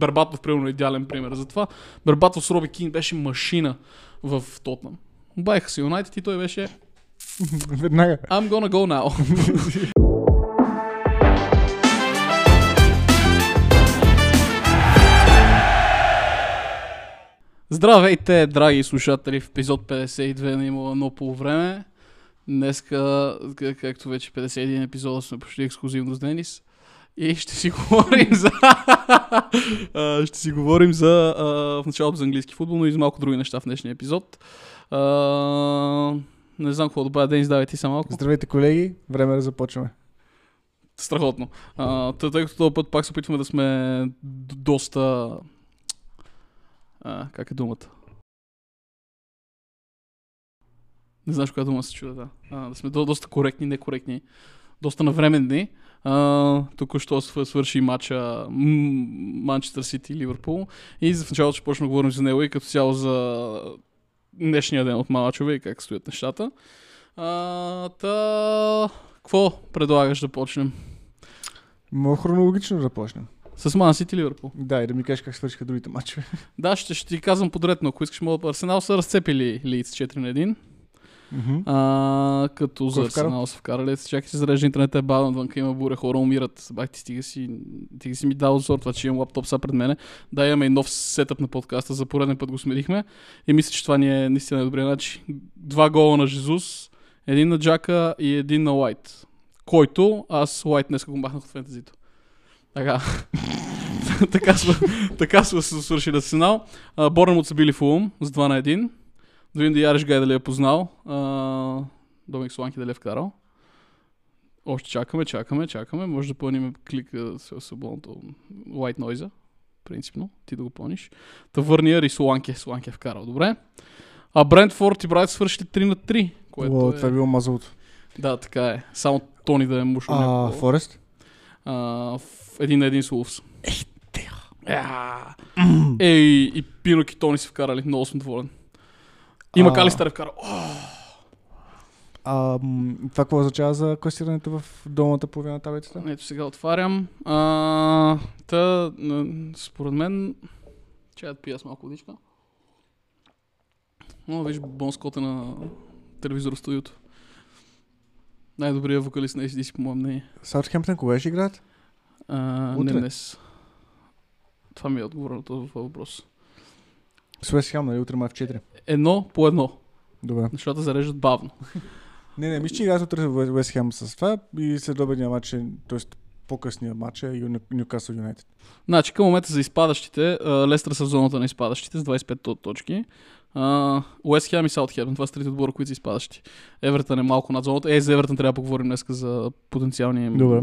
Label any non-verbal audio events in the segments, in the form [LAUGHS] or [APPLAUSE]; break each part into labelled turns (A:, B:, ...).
A: Бербатов, примерно, е идеален пример за това. Бербатов с Роби Кин беше машина в Тотнам. Обаиха се Юнайтед и той беше
B: Веднага.
A: I'm gonna go now. [LAUGHS] Здравейте, драги слушатели, в епизод 52 на има едно по време. Днеска, как- както вече 51 епизода сме почти ексклюзивно с Денис. И ще си [LAUGHS] говорим за... а, ще си говорим за... а, в началото за английски футбол, но и за малко други неща в днешния епизод. А, не знам какво добавя. Денис, давай ти са малко.
B: Здравейте, колеги. Време е да започваме.
A: Страхотно. А, тъй, като този път пак се опитваме да сме доста... А, как е думата? Не знаеш коя дума се чуда, да. А, да сме до, доста коректни, некоректни. Доста навременни. А, току-що свър- свърши матча Манчестър Сити и Ливърпул. И в началото ще почнем да говорим за него и като цяло за днешния ден от малачове и как стоят нещата. А, та... Какво предлагаш да почнем?
B: Мога хронологично да почнем.
A: С Ман Сити Ливърпул.
B: Да, и да ми кажеш как свършиха другите матчове.
A: Да, ще, ще ти казвам подред, но ако искаш, мога Арсенал са разцепили Лиц 4 на 1. А, като за
B: Кой вкара?
A: Арсенал са вкарали. Чакай се зарежда интернет е бавен, вънка има буря, хора умират. Бах ти стига си, ти си ми дал зор това, че имам лаптоп са пред мене. Да, имаме и нов сетъп на подкаста, за пореден път го смирихме. И мисля, че това ни е наистина добрия начин. Два гола на Жезус, един на Джака и един на Уайт. Който аз Уайт днес го махнах от фентезито. Така. [LAUGHS] така сме, [LAUGHS] така сме се свършили Арсенал. Борнемот са били в Улм с 2 на 1. Да Яриш Гай дали е познал. А, Домик Сланки дали е вкарал. Още чакаме, чакаме, чакаме. Може да пълним клика с свободното White Noise. Принципно, ти да го пълниш. Та върни Яри Сланки. Сланки е вкарал. Добре. А Брентфорд и Брайт свършили 3 на 3. Което
B: О,
A: е...
B: това е било мазалото.
A: Да, така е. Само Тони да е мушно.
B: А. Форест?
A: А, един на един с Улфс. Ей, и Пинок и Тони са вкарали. Много съм доволен. Има
B: А.
A: Калистър е вкарал. О,
B: А, това какво означава за класирането в долната половина на таблицата?
A: Ето сега отварям. А, та, според мен... Да пия с малко водичка. О, виж Бон Скот е на телевизор студиото. Най-добрият вокалист на ACDC, по мое мнение.
B: Саутхемптън кога ще играят?
A: А,
B: Утре.
A: не днес. Това ми е отговор на този въпрос.
B: С Уест Хем, нали? Утре май в 4.
A: Едно по едно.
B: Добре.
A: Нещата зареждат бавно.
B: Не, не, мисля, че играят утре Уест Хем с това и след обедния матч, т.е. по-късния матч е Ньюкасъл Юнайтед.
A: Значи към момента за изпадащите, Лестър са в зоната на изпадащите с 25 то- точки. Уест Хем и Саутхемптън, това са трите отбора, които са изпадащи. Евертън е малко над зоната. Е, за Евертън трябва да поговорим днес за потенциални
B: Добре.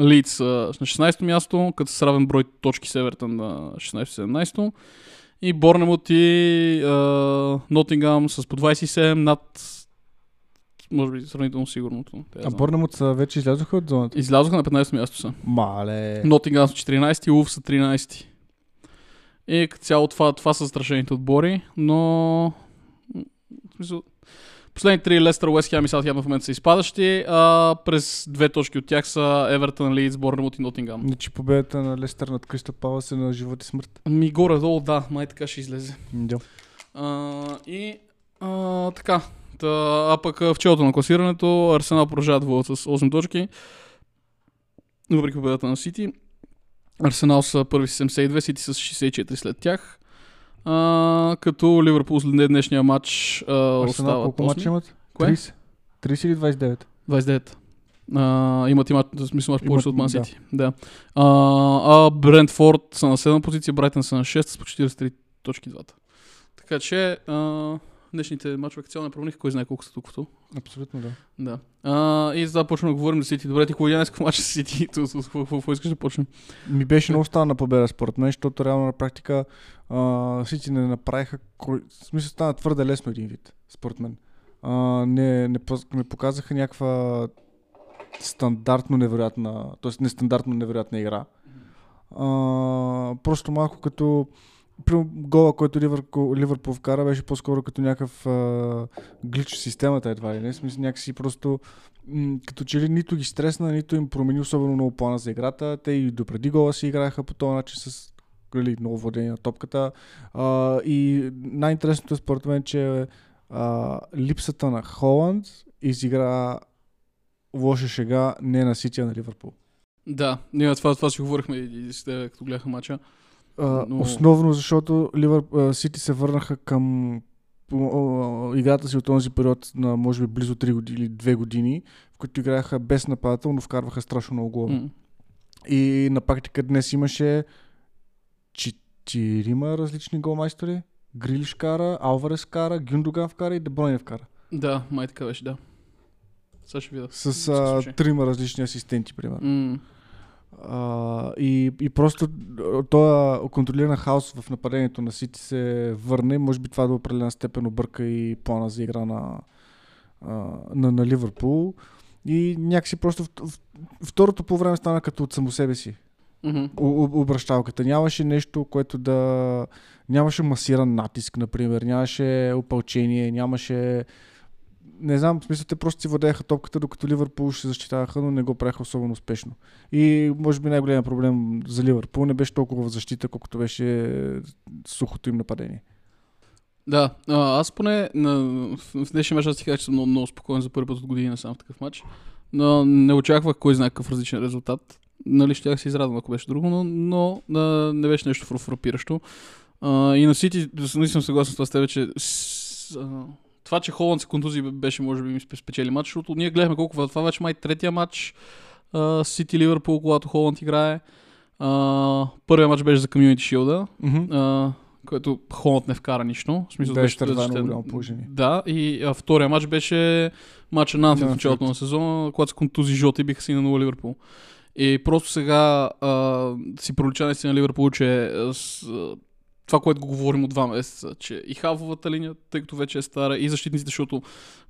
A: Лидс на 16-то място, като с равен брой точки с Евертън на 16-17. И Борнемут и Нотингам с по 27 над може би сравнително сигурното. Те,
B: А. Борнемут са вече излязоха от зоната?
A: Излязоха на 15 място са.
B: Мале.
A: Нотингам са 14, Улф са 13. И цяло това, това са застрашените отбори, но... В смисъл, последните три Лестър, Уест Хем и Саутхемптън в момента са изпадащи, а през две точки от тях са Евертън, Лидс, Борнемут и Нотингам.
B: Значи победата на Лестър над Кристо Палас е на живот и смърт.
A: Ми горе-долу, да, май така ще излезе.
B: Да.
A: А, и а, така. Та, а пък в челото на класирането Арсенал продължават водят с 8 точки. Въпреки победата на Сити. Арсенал са първи с 72, Сити с 64 след тях. А, като Ливърпул след днешния матч а, остава
B: колко мача имат?
A: Кое?
B: 30. 30 или 29?
A: 29. А, имат, имат, в смисъл, имаш повече
B: Имат,
A: от Ман
B: да.
A: Сити. Да. А, а Брентфорд са на 7 позиция, Брайтън са на 6 с по 43 точки двата. Така че а, днешните мачове като цяло не промениха, кой знае колко са тук.
B: Абсолютно да.
A: Да. А, и за да почнем да говорим за Сити. Добре, ти кога днес матч с Сити? [LAUGHS] Какво искаш да почнем?
B: Ми беше много странна победа според мен, защото реално на практика Сити не направиха, кой... в смисъл стана твърде лесно един вид, според мен. А, не, не, не показаха някаква стандартно невероятна, т.е. нестандартно невероятна игра. А, просто малко като при гола, който Ливърпул, вкара, беше по-скоро като някакъв а, глич в системата едва ли не. Смисъл някакси просто м, като че ли нито ги стресна, нито им промени особено много плана за играта. Те и допреди гола си играеха по този начин с нали, много владение на топката. А, и най-интересното е според мен, че а, липсата на Холанд изигра лоша шега не на Сити, а на Ливърпул.
A: Да, ние това, това си говорихме и с теб, като гледаха мача.
B: А,
A: Но-
B: Основно защото Ливър, Сити се върнаха към играта си от този период на може би близо 3 години или 2 години, в които играеха без нападател, но вкарваха страшно много голове.
A: М.
B: И на практика днес имаше четирима различни голмайстори. Грилиш вкара, Алварес вкара, Гюндоган вкара и Дебройне вкара.
A: Да, май така беше, да. Сега ще видя.
B: С а, трима различни асистенти, примерно.
A: М.
B: А, и, и просто този контролиран хаос в нападението на Сити се върне. Може би това до определена степен обърка и плана за игра на, на, на Ливърпул. И някакси просто в, в, второто по време стана като от само себе си. О- обращалката. Нямаше нещо, което да... Нямаше масиран натиск, например. Нямаше опълчение, нямаше... Не знам, в смисъл, те просто си владееха топката, докато Ливърпул ще защитаваха, но не го правеха особено успешно. И може би най-големият проблем за Ливърпул не беше толкова в защита, колкото беше сухото им нападение.
A: Да, аз поне на, в, в днешния мач аз ти казах, че съм много, много спокоен за първи път от години насам в такъв матч. Но не очаквах кой знае какъв различен резултат. Нали, ще се израдвам, ако беше друго, но, но а, не беше нещо фрапиращо. И на Сити, съм съгласен с това с тебе, че с, а, това, че Холанд се контузи беше, може би, ми спе- спечели матч, защото ние гледахме колко това вече май третия матч Сити Ливърпул, когато Холанд играе. А, първият матч беше за Community Shield, а, който Холанд не вкара нищо. В смисъл,
B: Да,
A: беше
B: много голямо положение.
A: Да, и а, втория матч беше матча на Анфилд в
B: На
A: началото на сезона, когато с контузи жоти биха си на 0 Ливърпул. И просто сега а, си пролича наистина Ливърпул, че а, с, а, това, което го говорим от два месеца, че и халфовата линия, тъй като вече е стара, и защитниците, защото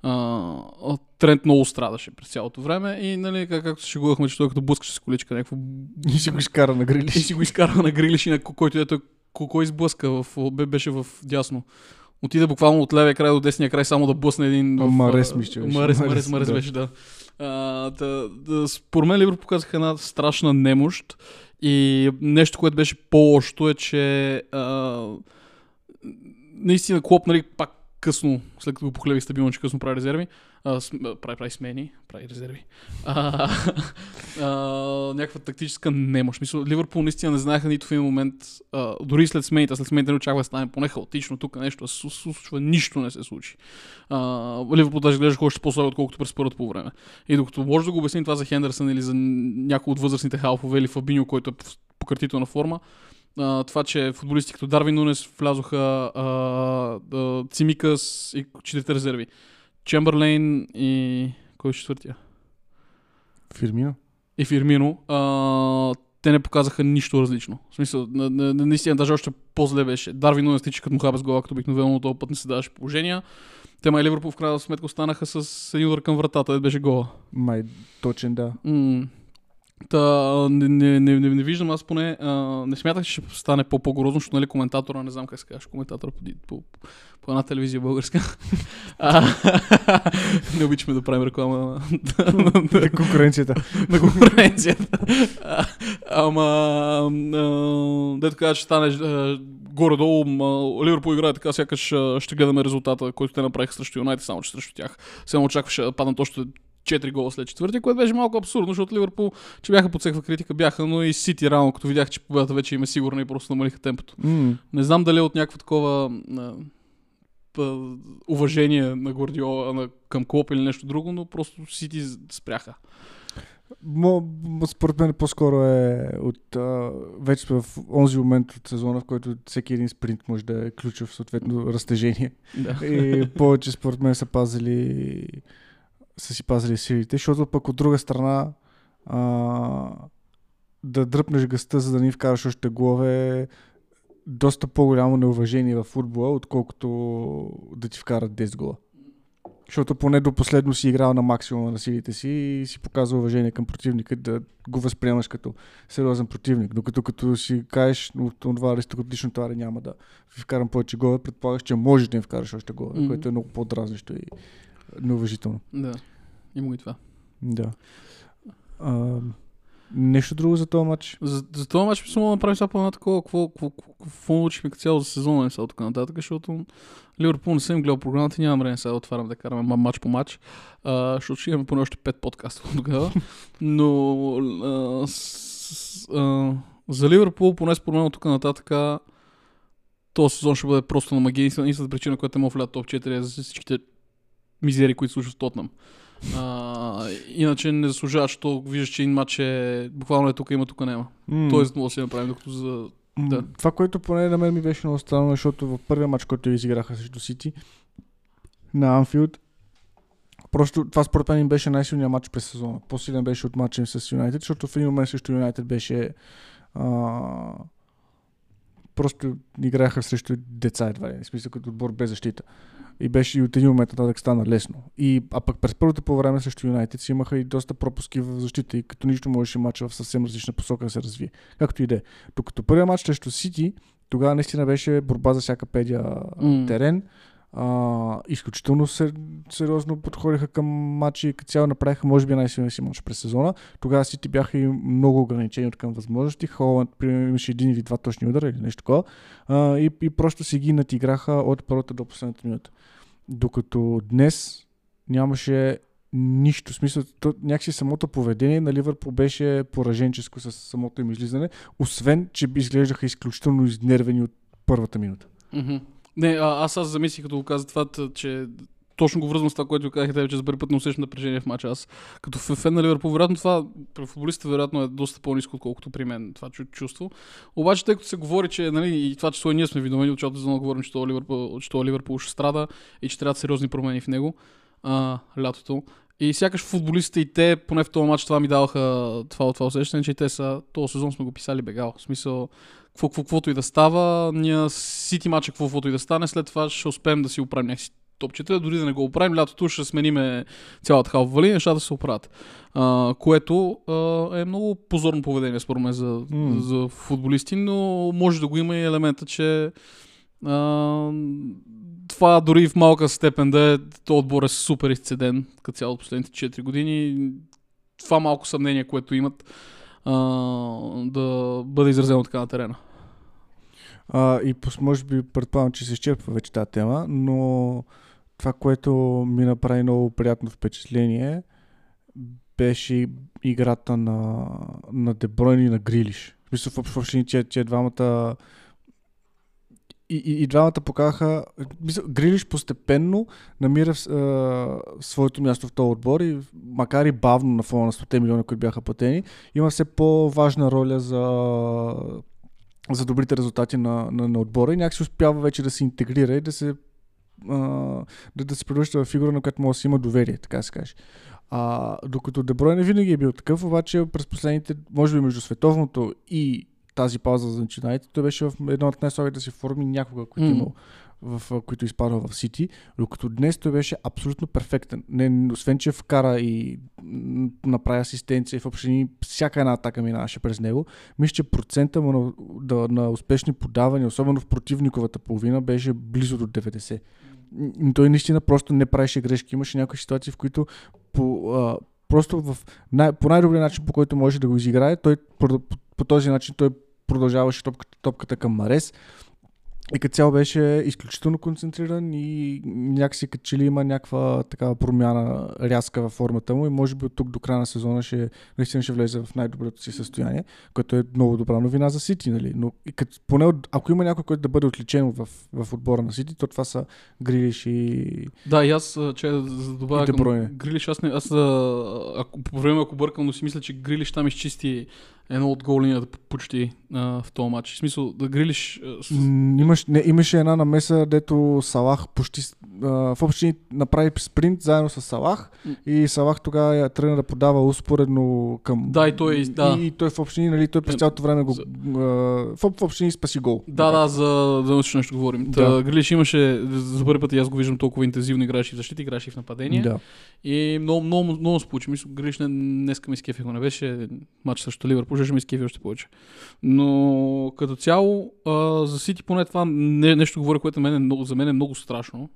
A: а, Трент много страдаше през цялото време и нали, как, както се шегувахме, че той като блъскаше с количка някакво [LAUGHS]
B: И си го изкара на
A: и
B: грили.
A: си го изкарва на грилиш и на ко- който ето кой изблъска, в, бе- беше в дясно. Отиде буквално от левия край до десния край само да блъсне един... В,
B: Марес мисля.
A: Марес,
B: Марес,
A: Марес, Марес
B: да.
A: беше, да. А, да, да. Според мен Ливър показаха една страшна немощ и нещо, което беше по-лошото е, че а, наистина Клоп, нали, пак късно, след като го похлеби стабилно, че късно прави резерви, а, прави, прави смени, прави резерви. А, а, някаква тактическа немощ. Мисля, Ливърпул наистина не знаеха нито в един момент, а, дори след смените, след смените не очаква да стане поне хаотично тук нещо, се случва, нищо не се случи. А, Ливърпул даже гледаше още по-слабо, отколкото през първото по време. И докато може да го обясним това за Хендерсън или за някой от възрастните халфове или Фабиньо, който е в пократителна форма, а, това, че футболисти като Дарвин Нунес влязоха а, а, Цимикас и четирите резерви. Чемберлейн и... Кой е четвъртия?
B: Фирмино.
A: И Фирмино. А, те не показаха нищо различно. В смисъл, на, на, на, наистина, даже още по-зле беше. Дарвин Нунес тича като муха без гола, като обикновено, но този път не се даваше положения. Те май Ливърпул в крайна сметка останаха с един удар към вратата, беше гола.
B: Май, точен да.
A: М. Та, не, не, не, не, не виждам, аз поне а, не смятах, че ще стане по-погрозно, защото нали, коментатора, не знам как се казваш, коментатора по, по, по една телевизия българска. [LAUGHS] А, [LAUGHS] не обичаме да правим реклама на, на,
B: Конкуренцията.
A: на конкуренцията. А, Ама, а, дето казва, че стане а, горе-долу, ма, Ливърпул играе така, сякаш ще гледаме резултата, който те направиха срещу Юнайтед, само че срещу тях. Сега очакваше да паднат още 4 гола след четвъртия, което беше малко абсурдно, защото Ливърпул, че бяха под всякаква критика, бяха, но и Сити рано, като видях, че победата вече им е сигурна и просто намалиха темпото.
B: М.
A: Не знам дали е от някакво такова а, п- уважение на Гвардиола на, към Клоп или нещо друго, но просто Сити спряха.
B: Мо, според мен по-скоро е от а, вече в онзи момент от сезона, в който всеки един спринт може да е ключов съответно разтежение.
A: Да.
B: И повече според мен са пазили са си пазили силите, защото пък от друга страна а, да дръпнеш гъста, за да ни вкараш още голове е доста по-голямо неуважение в футбола, отколкото да ти вкарат 10 гола. Защото поне до последно си играл на максимума на силите си и си показва уважение към противника, да го възприемаш като сериозен противник. Докато като си кажеш от това аристократично това няма да ви вкарам повече голове, предполагаш, че можеш да им вкараш още голове,
A: Мгм.
B: което е много по-дразнещо и неуважително.
A: Да. Има го и това.
B: Да. А, Нещо друго за този матч?
A: За, за този матч мисля да направим сега по едно такова, какво, какво, какво научихме като цяло за сезона и сега от тук нататък, защото Ливърпул не съм гледал програмата, нямам време сега да отварям да караме матч по матч, а, защото ще имаме поне още 5 подкаста от тогава. [LAUGHS] Но а, с, а, за Ливърпул, поне според мен тук нататък, този сезон ще бъде просто на магия. Единствената причина, която е мога влязат топ 4 е за всичките мизери, които слушат в Тотнам. А, иначе не заслужава, защото виждаш, че един матч е буквално е тук, има тук няма.
B: М.
A: Тоест, да си направим, докато за... Да.
B: Това, което поне на мен ми беше много странно, защото в първия матч, който изиграха срещу Сити на Анфилд, просто това според мен им беше най-силният матч през сезона. По-силен беше от матча им с Юнайтед, защото в един момент срещу Юнайтед беше а, просто играха срещу деца едва ли, в смисъл като отбор без защита. И беше и от един момент нататък стана лесно. И, а пък през първото по време срещу Юнайтед си имаха и доста пропуски в защита и като нищо можеше матча в съвсем различна посока да се развие. Както и да е. Докато първият матч срещу Сити, тогава наистина беше борба за всяка педия
A: М.
B: терен. А, изключително се, сериозно подходиха към матчи и цяло направиха може би най-силния си матч през сезона. Тогава Сити бяха и много ограничени от към възможности. Холанд, примерно, имаше един или два точни удара или нещо такова. А, и, и просто си ги натиграха от първата до последната минута. Докато днес нямаше нищо. Смисъл, то, някакси самото поведение на Ливърпул беше пораженческо с самото им излизане, освен, че изглеждаха изключително изнервени от първата минута.
A: Мгм. Не, а, аз аз замислих, като го каза това, че точно го връзвам с това, което казахте, че за първи път не усещам напрежение в матча. Аз като фен на Ливърпул, вероятно това при футболистите вероятно е доста по-низко, отколкото при мен това чу- чувство. Обаче, тъй като се говори, че нали, и това число и ние сме виновени, защото за много говорим, че това Ливърпул, че това Ливърпул ще страда и че трябва сериозни промени в него а, лятото. И сякаш футболистите и те, поне в този матч, това ми даваха това, това усещане, че те са, този сезон сме го писали бегал. В смисъл, какво, какво, каквото и да става, ние Сити какво, каквото и да стане, след това ще успеем да си оправим някакси топчета, дори да не го оправим, лятото ще смениме цялата халва вали, нещата да се оправят. А, което а, е много позорно поведение, според мен, за,
B: М.
A: за футболисти, но може да го има и елемента, че а, това дори в малка степен да е, то отбор е супер изцеден като цяло последните 4 години. Това малко съмнение, което имат, а, да бъде изразено така на терена.
B: А, и може би предполагам, че се изчерпва вече тази тема, но това, което ми направи много приятно впечатление, беше играта на, на Дебройн и на Грилиш. В смисъл, в общ- в общини, че, че двамата и, и, и двамата мисля, Грилиш постепенно намира а, своето място в този отбор и макар и бавно на фона на 100 милиона, които бяха платени, има все по-важна роля за за добрите резултати на, на, на отбора и някакси успява вече да се интегрира и да се а, да, да се превръща в фигура, на която може да се има доверие, така се каже. А, докато Деброй не винаги е бил такъв, обаче през последните, може би между световното и тази пауза за начинайте, той беше в една от най-слабите си форми някога, които mm. имал в, които изпадал в Сити, докато днес той беше абсолютно перфектен. Не, освен, че вкара и направи асистенция и въобще ни- всяка една атака минаваше през него, мисля, че процента му на, да, на успешни подавания, особено в противниковата половина, беше близо до 90. М, Той наистина просто не правеше грешки. Имаше някои ситуации, в които по, а, просто в най- по най-добрия начин, по който може да го изиграе, той по, по, по този начин той продължаваше топката, топката към Марес. И като цяло беше изключително концентриран и някакси като че ли има някаква такава промяна рязка във формата му и може би от тук до края на сезона ще, наистина ще влезе в най-доброто си състояние, което е много добра новина за Сити, нали? Но и като, поне от, ако има някой, който да бъде отличен в, в отбора на Сити, то това са Грилиш и...
A: Да, и аз, че за да добавя към. Грилиш, аз, не, аз ако, по време ако бъркам, но си мисля, че Грилиш там изчисти едно от гол линията почти а, в този матч. В смисъл, да Грилиш... а, с...
B: Имаш, не, имаше една намеса, дето Салах почти в общи направи спринт заедно с Салах и Салах тогава я тръгна да подава успоредно към...
A: Да, и той, да.
B: И, и той в общини, нали, той през цялото време го...
A: За-
B: в, в общини спаси гол.
A: Да, да, за да научиш нещо говорим. Та,
B: Да.
A: Грилиш имаше, за първи път и аз го виждам толкова интензивно играеше и в защита, играеше и в нападение.
B: Да.
A: И много, много, много се получи. Мисля, Грилиш не, днеска ми скефи, ако не беше матч срещу Ливърпул, ще ми скефи още повече. Но като цяло, а, за Сити поне това не, нещо говори, което мен е много, за мен е много страшно.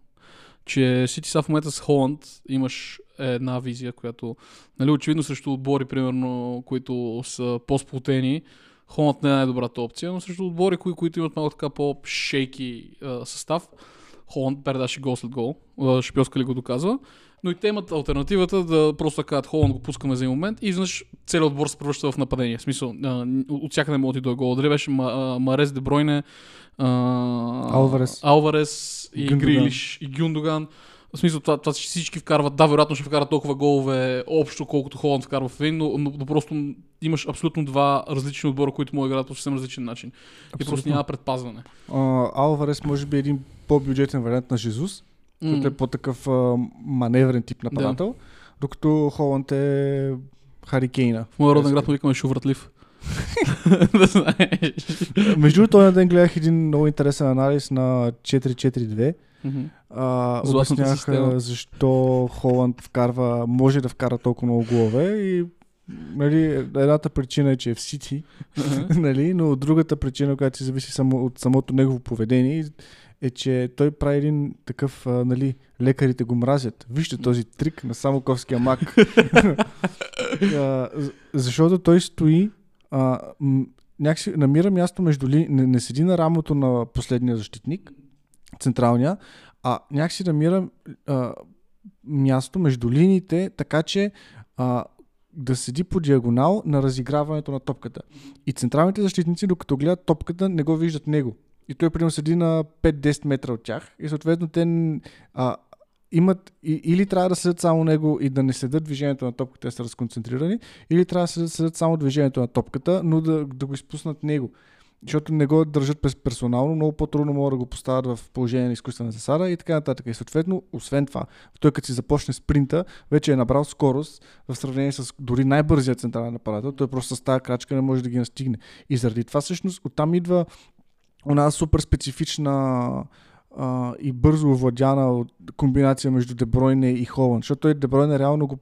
A: Че Сити са в момента с Холанд имаш една визия, която нали, очевидно срещу отбори, примерно, които са по-сплутени, Холанд не е най-добрата опция, но срещу отбори, кои, които имат малко така по-шейки а, състав, Холанд передаше гол след гол. А, Шпионска ли го доказва. Но и те имат альтернативата да просто така Холанд го пускаме за един момент и изведнъж целият отбор се превръща в нападение. В смисъл, а, от всякъде може да дойде гол. Дали беше Марес, Дебройне, а,
B: Алварес.
A: Алварес и
B: Гюндоган.
A: Грилиш и Гюндоган. В смисъл, това, това всички вкарват, да, вероятно ще вкарат толкова голове общо, колкото Холанд вкарва в един, но, но, но просто имаш абсолютно два различни отбора, които могат да играят по съвсем различен начин. И просто
B: Абсолютно.
A: няма предпазване.
B: А, Алварес може би е един по-бюджетен вариант на Жизус, който
A: М.
B: е по-такъв а, маневрен тип нападател, докато Холанд е Харикейна.
A: В моя роден град му викаме Шувратлив. [LAUGHS] да знаеш.
B: Между другото, този ден гледах един много интересен анализ на 4-4-2.
A: Мгм.
B: А, обяснях
A: система.
B: защо Холанд вкарва, може да вкара толкова много голове и нали, едната причина е, че е в Сити,
A: Ага. [LAUGHS]
B: нали, но другата причина, която си зависи само от самото негово поведение е, че той прави един такъв, а, нали, лекарите го мразят. Вижте този трик на Самоковския мак. [LAUGHS] А, защото той стои, а, някакси намира място между ли... не, не седи на рамото на последния защитник, централния, а някакси намира а, място между линиите, така че а, да седи по диагонал на разиграването на топката. И централните защитници, докато гледат топката, не го виждат него. И той, примерно, седи на 5-10 метра от тях и съответно те а, имат и, или трябва да следят само него и да не следят движението на топката, те са разконцентрирани, или трябва да следят, само движението на топката, но да, да го изпуснат него. Защото не го държат персонално, много по-трудно могат да го поставят в положение на изкуствена засада и така нататък. И съответно, освен това, той като си започне спринта, вече е набрал скорост в сравнение с дори най-бързия централен апарател. Той просто с тази крачка не може да ги настигне. И заради това всъщност оттам идва една супер специфична а, и бързо овладяна от комбинация между Дебройне и Холанд, защото той Дебройне реално го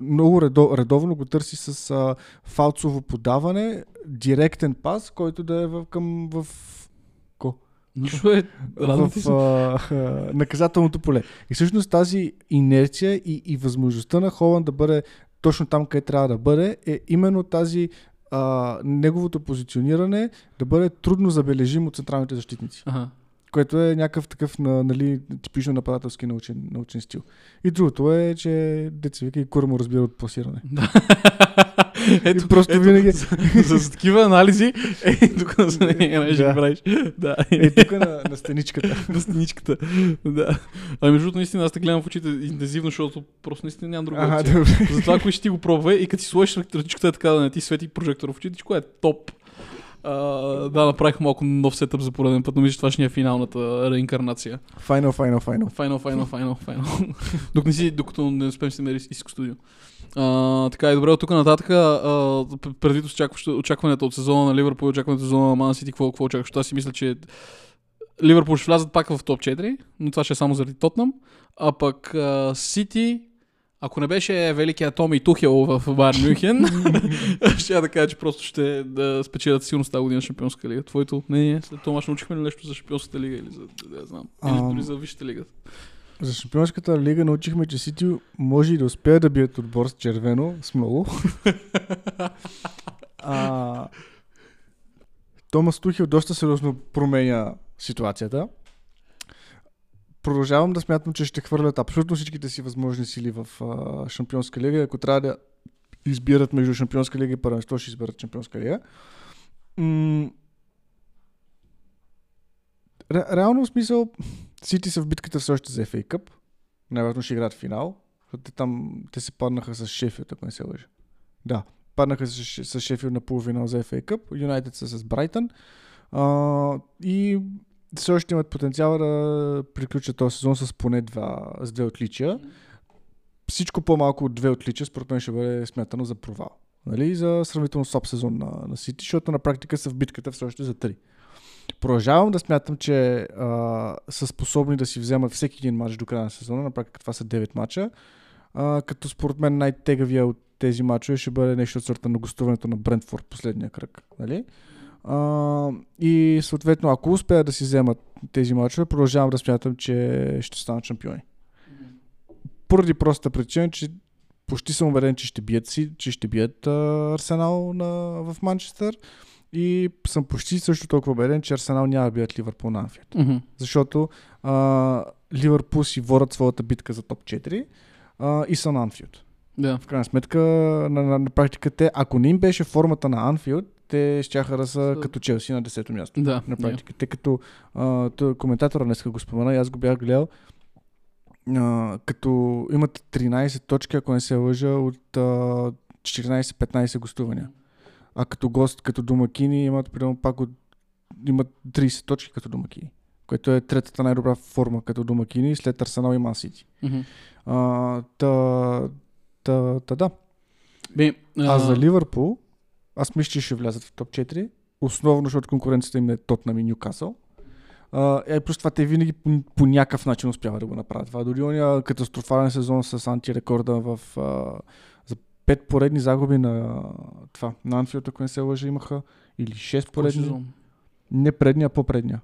B: много редо, редовно го търси с а, фалцово подаване, директен пас, който да е в, към в,
A: Нищо е.
B: В а, а, наказателното поле. И всъщност тази инерция и, и възможността на Холанд да бъде точно там, къде трябва да бъде, е именно тази а, неговото позициониране да бъде трудно забележимо от централните защитници.
A: Ага.
B: Което е някакъв такъв на, нали, типично нападателски научен, научен стил. И другото е, че деца вика и кура му разбира от пласиране. [LAUGHS]
A: Да.
B: И просто винаги-
A: За, за такива анализи, [LAUGHS] е, тук на не нещо
B: Да.
A: правиш. Да.
B: Е, тук на, на стеничката. [LAUGHS]
A: на стеничката. Да. А между другото, наистина, аз те гледам в очите интензивно, защото просто наистина нямам друга
B: Ага,
A: опция. Затова, ако ще ти го пробва и като си сложиш ръчичката е така да не ти свети прожектор в очите, всичко е топ. Да, направих малко нов сетъп за пореден път, но мисля, че това ще ни е финалната реинкарнация.
B: Final, final, final.
A: Final, final, final, final. докато, не си, докато не успеем си намери истинско студио. А, така и добре, от тук нататък, а, предвид очакването от сезона на Ливърпул, очакването от сезона на Ман Сити, какво, какво очакваш? Аз си мисля, че Ливърпул ще влязат пак в топ 4, но това ще е само заради Тотнам. А пък Сити, ако не беше великия Томи Тухел в Бар Мюнхен, [LAUGHS] ще да кажа, че просто ще да спечелят силно тази година Шампионска лига. Твоето мнение, след това мач научихме ли нещо за Шампионската лига или за, да, знам, или дори за Висшата лига?
B: За Шампионската лига научихме, че Сити може и да успеят да бият отбор с червено, с много. [LAUGHS] а, Томас Тухил доста сериозно променя ситуацията. Продължавам да смятам, че ще хвърлят абсолютно всичките си възможни сили в а, Шампионска лига. Ако трябва да избират между Шампионска лига и първенство, ще изберат Шампионска лига. М- Ре, реално в смисъл, Сити са в битката все още за FA Cup. Най-вероятно ще играят финал. Защото те там те се паднаха с Шефилд, ако не се лъжа. Да, паднаха с, с Шефилд на полуфинал за FA Cup. Юнайтед са с Брайтън. А, и все още имат потенциал да приключат този сезон с поне два, с две отличия. Всичко по-малко от две отличия, според мен ще бъде смятано за провал. Нали? За сравнително слаб сезон на, на Сити, защото на практика са в битката все още за три. Продължавам да смятам, че а, са способни да си вземат всеки един матч до края на сезона. На практика това са 9 мача. А, като според мен най-тегавия от тези мачове ще бъде нещо от сорта на гостуването на Брентфорд последния кръг. Нали? А, и съответно, ако успеят да си вземат тези мачове, продължавам да смятам, че ще станат шампиони. поради простата причина, че почти съм уверен, че ще бият, си, че ще бият а, Арсенал на, в Манчестър. И съм почти също толкова убеден, че Арсенал няма да бият Ливърпул на Анфилд.
A: Мгм.
B: Защото а, Ливърпул си водят своята битка за топ 4 а, и са на Анфилд.
A: Да.
B: В крайна сметка, на, на, на практика те, ако не им беше формата на Анфилд, те щяха да са като Челси на 10-то място.
A: Да.
B: На практика. Тъй като а, той, коментатора днес го спомена и аз го бях гледал, а, като имат 13 точки, ако не се лъжа, от а, 14-15 гостувания. А като гост, като домакини, имат примерно пак от, имат 30 точки като домакини. Което е третата най-добра форма като домакини след Арсенал и Ман Сити. А, та, та, та, да.
A: Бе,
B: А за Ливърпул, аз мисля, че ще влязат в топ 4. Основно, защото конкуренцията им е Тотнам и Ньюкасъл. Uh, е, плюс това те винаги по, по някакъв начин успяват да го направят. Това дори ония катастрофален сезон с антирекорда в uh, за пет поредни загуби на това. На Анфилд, ако не се лъжа, имаха или 6 поредни. Не предния, а по-предния.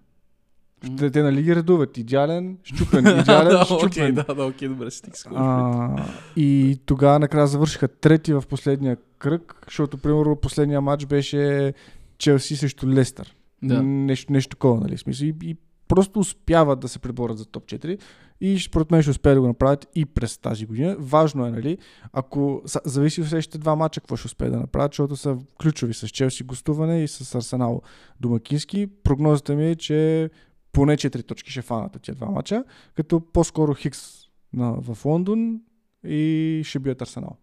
B: Те, те нали ги редуват. Идеален, щупен, [LAUGHS] идеален,
A: да,
B: щупен.
A: окей, да, да, окей, добре, стиг с
B: А, и тогава накрая завършиха трети в последния кръг, защото, примерно, последния матч беше Челси срещу Лестър.
A: Да.
B: Нещо, нещо такова, нали? Смисъл. И, и просто успяват да се преборят за топ 4 и според мен ще успеят да го направят и през тази година. Важно е, нали, ако зависи от следващите два мача какво ще успеят да направят, защото са ключови с Челси гостуване и с Арсенал домакински. Прогнозата ми е, че поне 4 точки ще фанат от тези два мача, като по-скоро Хикс на, в Лондон и ще бият Арсенал,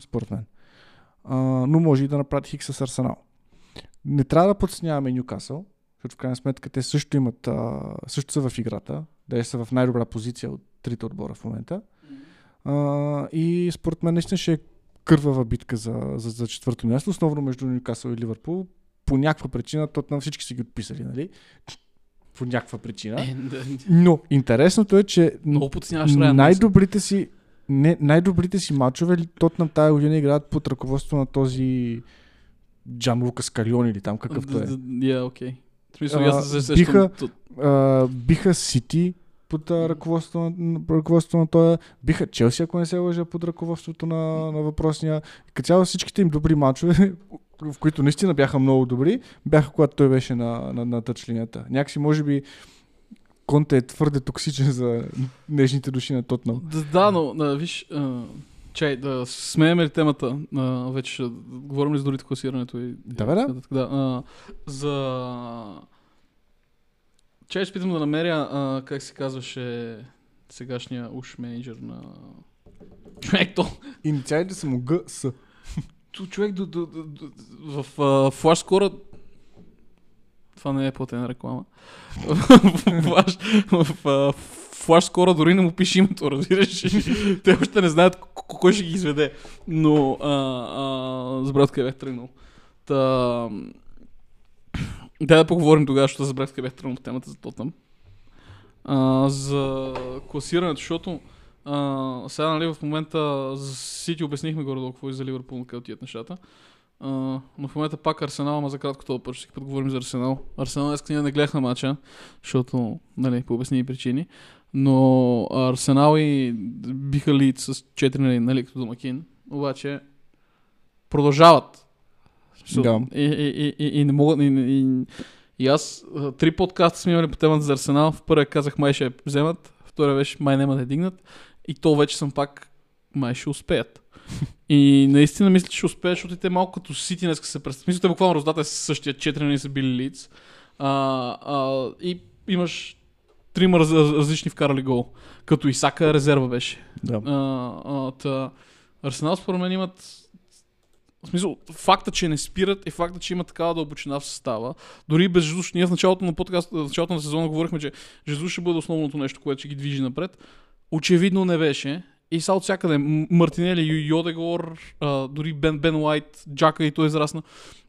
B: според мен. А, но може и да направят Хикс с Арсенал. Не трябва да подценяваме Ньюкасъл, защото в крайна сметка те също имат, а, също са в играта, да са в най-добра позиция от трите отбора в момента. А, и според мен наистина ще е кървава битка за, за, за четвърто място, основно между Ньюкасъл и Ливърпул. По някаква причина, то на всички са ги отписали, нали? По някаква причина.
A: Е,
B: Но интересното е, че най-добрите си не, най-добрите си матчове Тотнам тази година играят под ръководството на този Джан Лукас Карион или там какъвто е.
A: Окей. В смисъл, аз се сещам.
B: биха- А, биха Сити под ръководството на, ръководството на този. Биха Челси, ако не се лъжа, под ръководството на, на въпросния. Като цяло всичките им добри матчове, в които наистина бяха много добри, бяха когато той беше на, на, на тъчлинията. Някакси, може би, Конте е твърде токсичен за нежните души на Тотнам.
A: Да, да, но а, виж, а, чай, да смееме ли темата, а, вече ще говорим ли за дори класирането и...
B: Да, бе, да.
A: да а, за... Чай, ще питам да намеря, а, как се казваше сегашния уж менеджер на... Човек, то,
B: Инициалите са му Г, С.
A: то човек до, до, до, до, в uh, Flash Score това не е платена реклама. [LAUGHS] в Flash, в Flash Score дори не му пише името, разбираш. [LAUGHS] Те още не знаят кой ще ги изведе. Но а, а, забравят къде бях тръгнал. Та, да, да поговорим тогава, защото забравих къде бях тръгнал по темата за Тотнам. А, за класирането, защото а, сега нали, в момента за Сити обяснихме горе-долу какво и за Ливърпул, къде отиват нещата. А, но в момента пак Арсенал, ама за кратко това път, ще път говорим за Арсенал. Арсенал днес ние не гледах на матча, защото, нали, по обясними причини. Но Арсенал и биха лид с 4 нали, нали, като домакин. Обаче продължават.
B: Да.
A: и, и, и, и, не могат. И, и, и аз три подкаста сме имали по темата за Арсенал. В първия казах май ще я вземат, втория беше май няма да дигнат. И то вече съм пак май ще успеят. И наистина мисля, че ще успеят, защото те малко като Сити днес се представят. Мисля, те буквално раздата с същия 4 нали са били лиц. А, а, и имаш трима раз, раз, различни вкарали гол. Като Исака резерва беше.
B: Да.
A: А, а, та, Арсенал според мен имат в смисъл, факта, че не спират и факта, че има такава дълбочина в състава. Дори без Жезус, ние в началото на подкаст, в началото на сезона говорихме, че Жезус ще бъде основното нещо, което ще ги движи напред. Очевидно не беше. И са от всякъде. Мартинели, Йодегор, а, дори Бен, Бен Уайт, Джака и той израсна.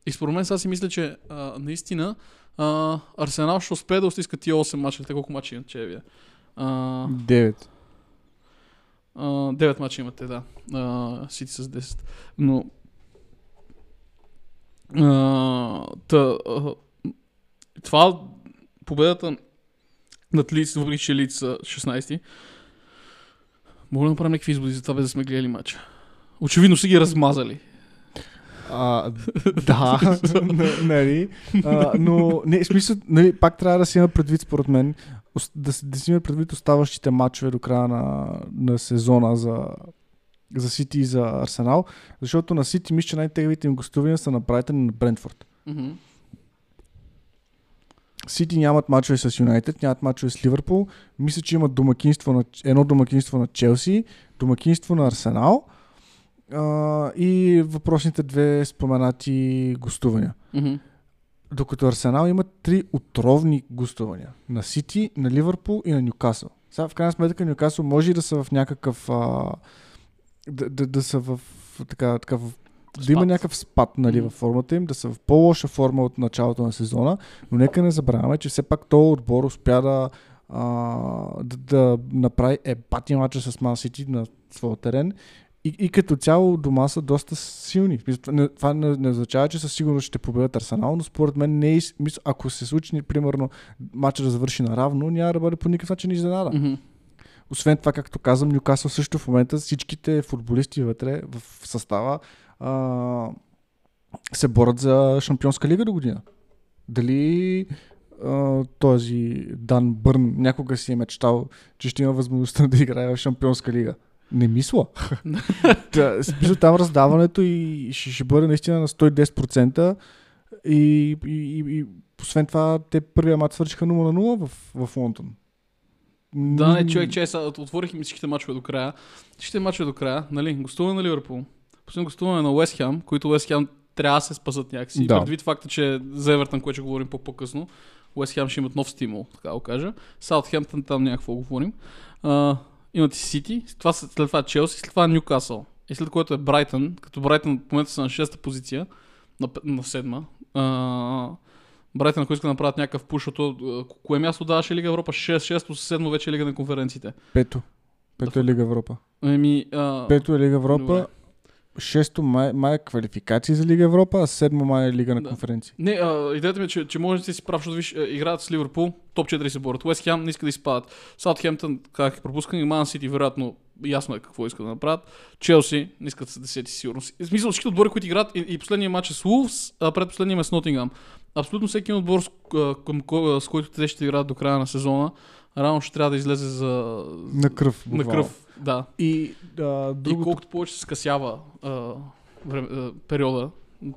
A: И според мен сега си мисля, че а, наистина а, Арсенал ще успее да стиска тия 8 мача. Те колко мача имат, че вие? А,
B: Девет.
A: а, 9 мача имате, да. Сити с 10. Но... А, та, а, това победата над Лиц, въпреки че Лиц са 16 Мога да направим някакви изводи за това, без да сме гледали матча. Очевидно си ги размазали.
B: А, да, нали. А, но, не, смисъл, нали, пак трябва да си има предвид, според мен, да, да си има предвид оставащите матчове до края на, на сезона за, за Сити и за Арсенал, защото на Сити мисля, че най-тегавите им гостувания са на Брайтън и на Брентфорд.
A: Мгм.
B: Сити нямат мачове с Юнайтед, нямат мачове с Ливърпул. Мисля, че имат домакинство на, едно домакинство на Челси, домакинство на Арсенал а, и въпросните две споменати гостувания.
A: Мгм.
B: Докато Арсенал има три отровни гостувания. На Сити, на Ливърпул и на Нюкасъл. Сега в крайна сметка Нюкасъл може и да са в някакъв... А, да, да, да са в така, така в да има някакъв спад нали, във формата им, да са в по-лоша форма от началото на сезона, но нека не забравяме, че все пак този отбор успя да, а, да, да направи ебати мача с Ман Сити на своя терен и, и като цяло дома са доста силни. Това не, това не, не означава, че със сигурност ще победят Арсенал, но според мен не е, мисъл, ако се случи, примерно, матча да завърши наравно, няма да бъде по никакъв начин изненада. Освен това, както казвам, Нюкасъл също в момента всичките футболисти вътре в състава а, се борят за Шампионска лига до година. Дали а, този Дан Бърн някога си е мечтал, че ще има възможността да играе в Шампионска лига? Не мисля. Та, [LAUGHS] смисъл, там раздаването и ще, ще бъде наистина на 110% и, и, и, и освен това, те първия матч свършиха 0 на 0 в, в Лондон.
A: Да, не, човек, че сега отворих им всичките мачове до края. Всичките мачове до края, нали? Гостуване на Ливърпул. Последно гостуване на Уест Хем, които Уест Хем трябва да се спасат някакси.
B: Да.
A: Предвид факта, че за Евертън, което ще говорим по-късно, Уест Хем ще имат нов стимул, така го кажа. Саутхемптън там някакво говорим. А, имат и Сити, това, след това Челси, след това Ньюкасъл. И след което е Брайтън, като Брайтън в момента са на 6-та позиция, на, на 7-ма. А, Брайтън, ако иска да направят някакъв пуш, защото кое място даваше Лига Европа? 6, 6 7 вече е Лига на конференциите.
B: Пето. Пето е Лига Европа.
A: Еми, а,
B: Пето е Лига Европа.
A: Добре.
B: Шесто май, май е квалификации за Лига Европа, а седмо май е Лига на
A: Да.
B: конференции.
A: Не, а, идеята ми е, че, че може да си прав, защото виж, а, играят с Ливърпул, топ 4 се борят. Уест Хем не иска да изпадат. Саутхемптън, как е пропускани, Ман Сити, вероятно, ясно е какво искат да направят. Челси, не искат да десети сигурно. В смисъл, всички отбори, които играят, и, и последния матч е с Wolves, а предпоследния е с Нотингам. Абсолютно всеки отбор, с, към, с който те ще играят до края на сезона, рано ще трябва да излезе за...
B: На кръв.
A: на
B: буквално.
A: кръв. Да.
B: И а,
A: И
B: другото,
A: колкото повече се скъсява а, време, а, периода,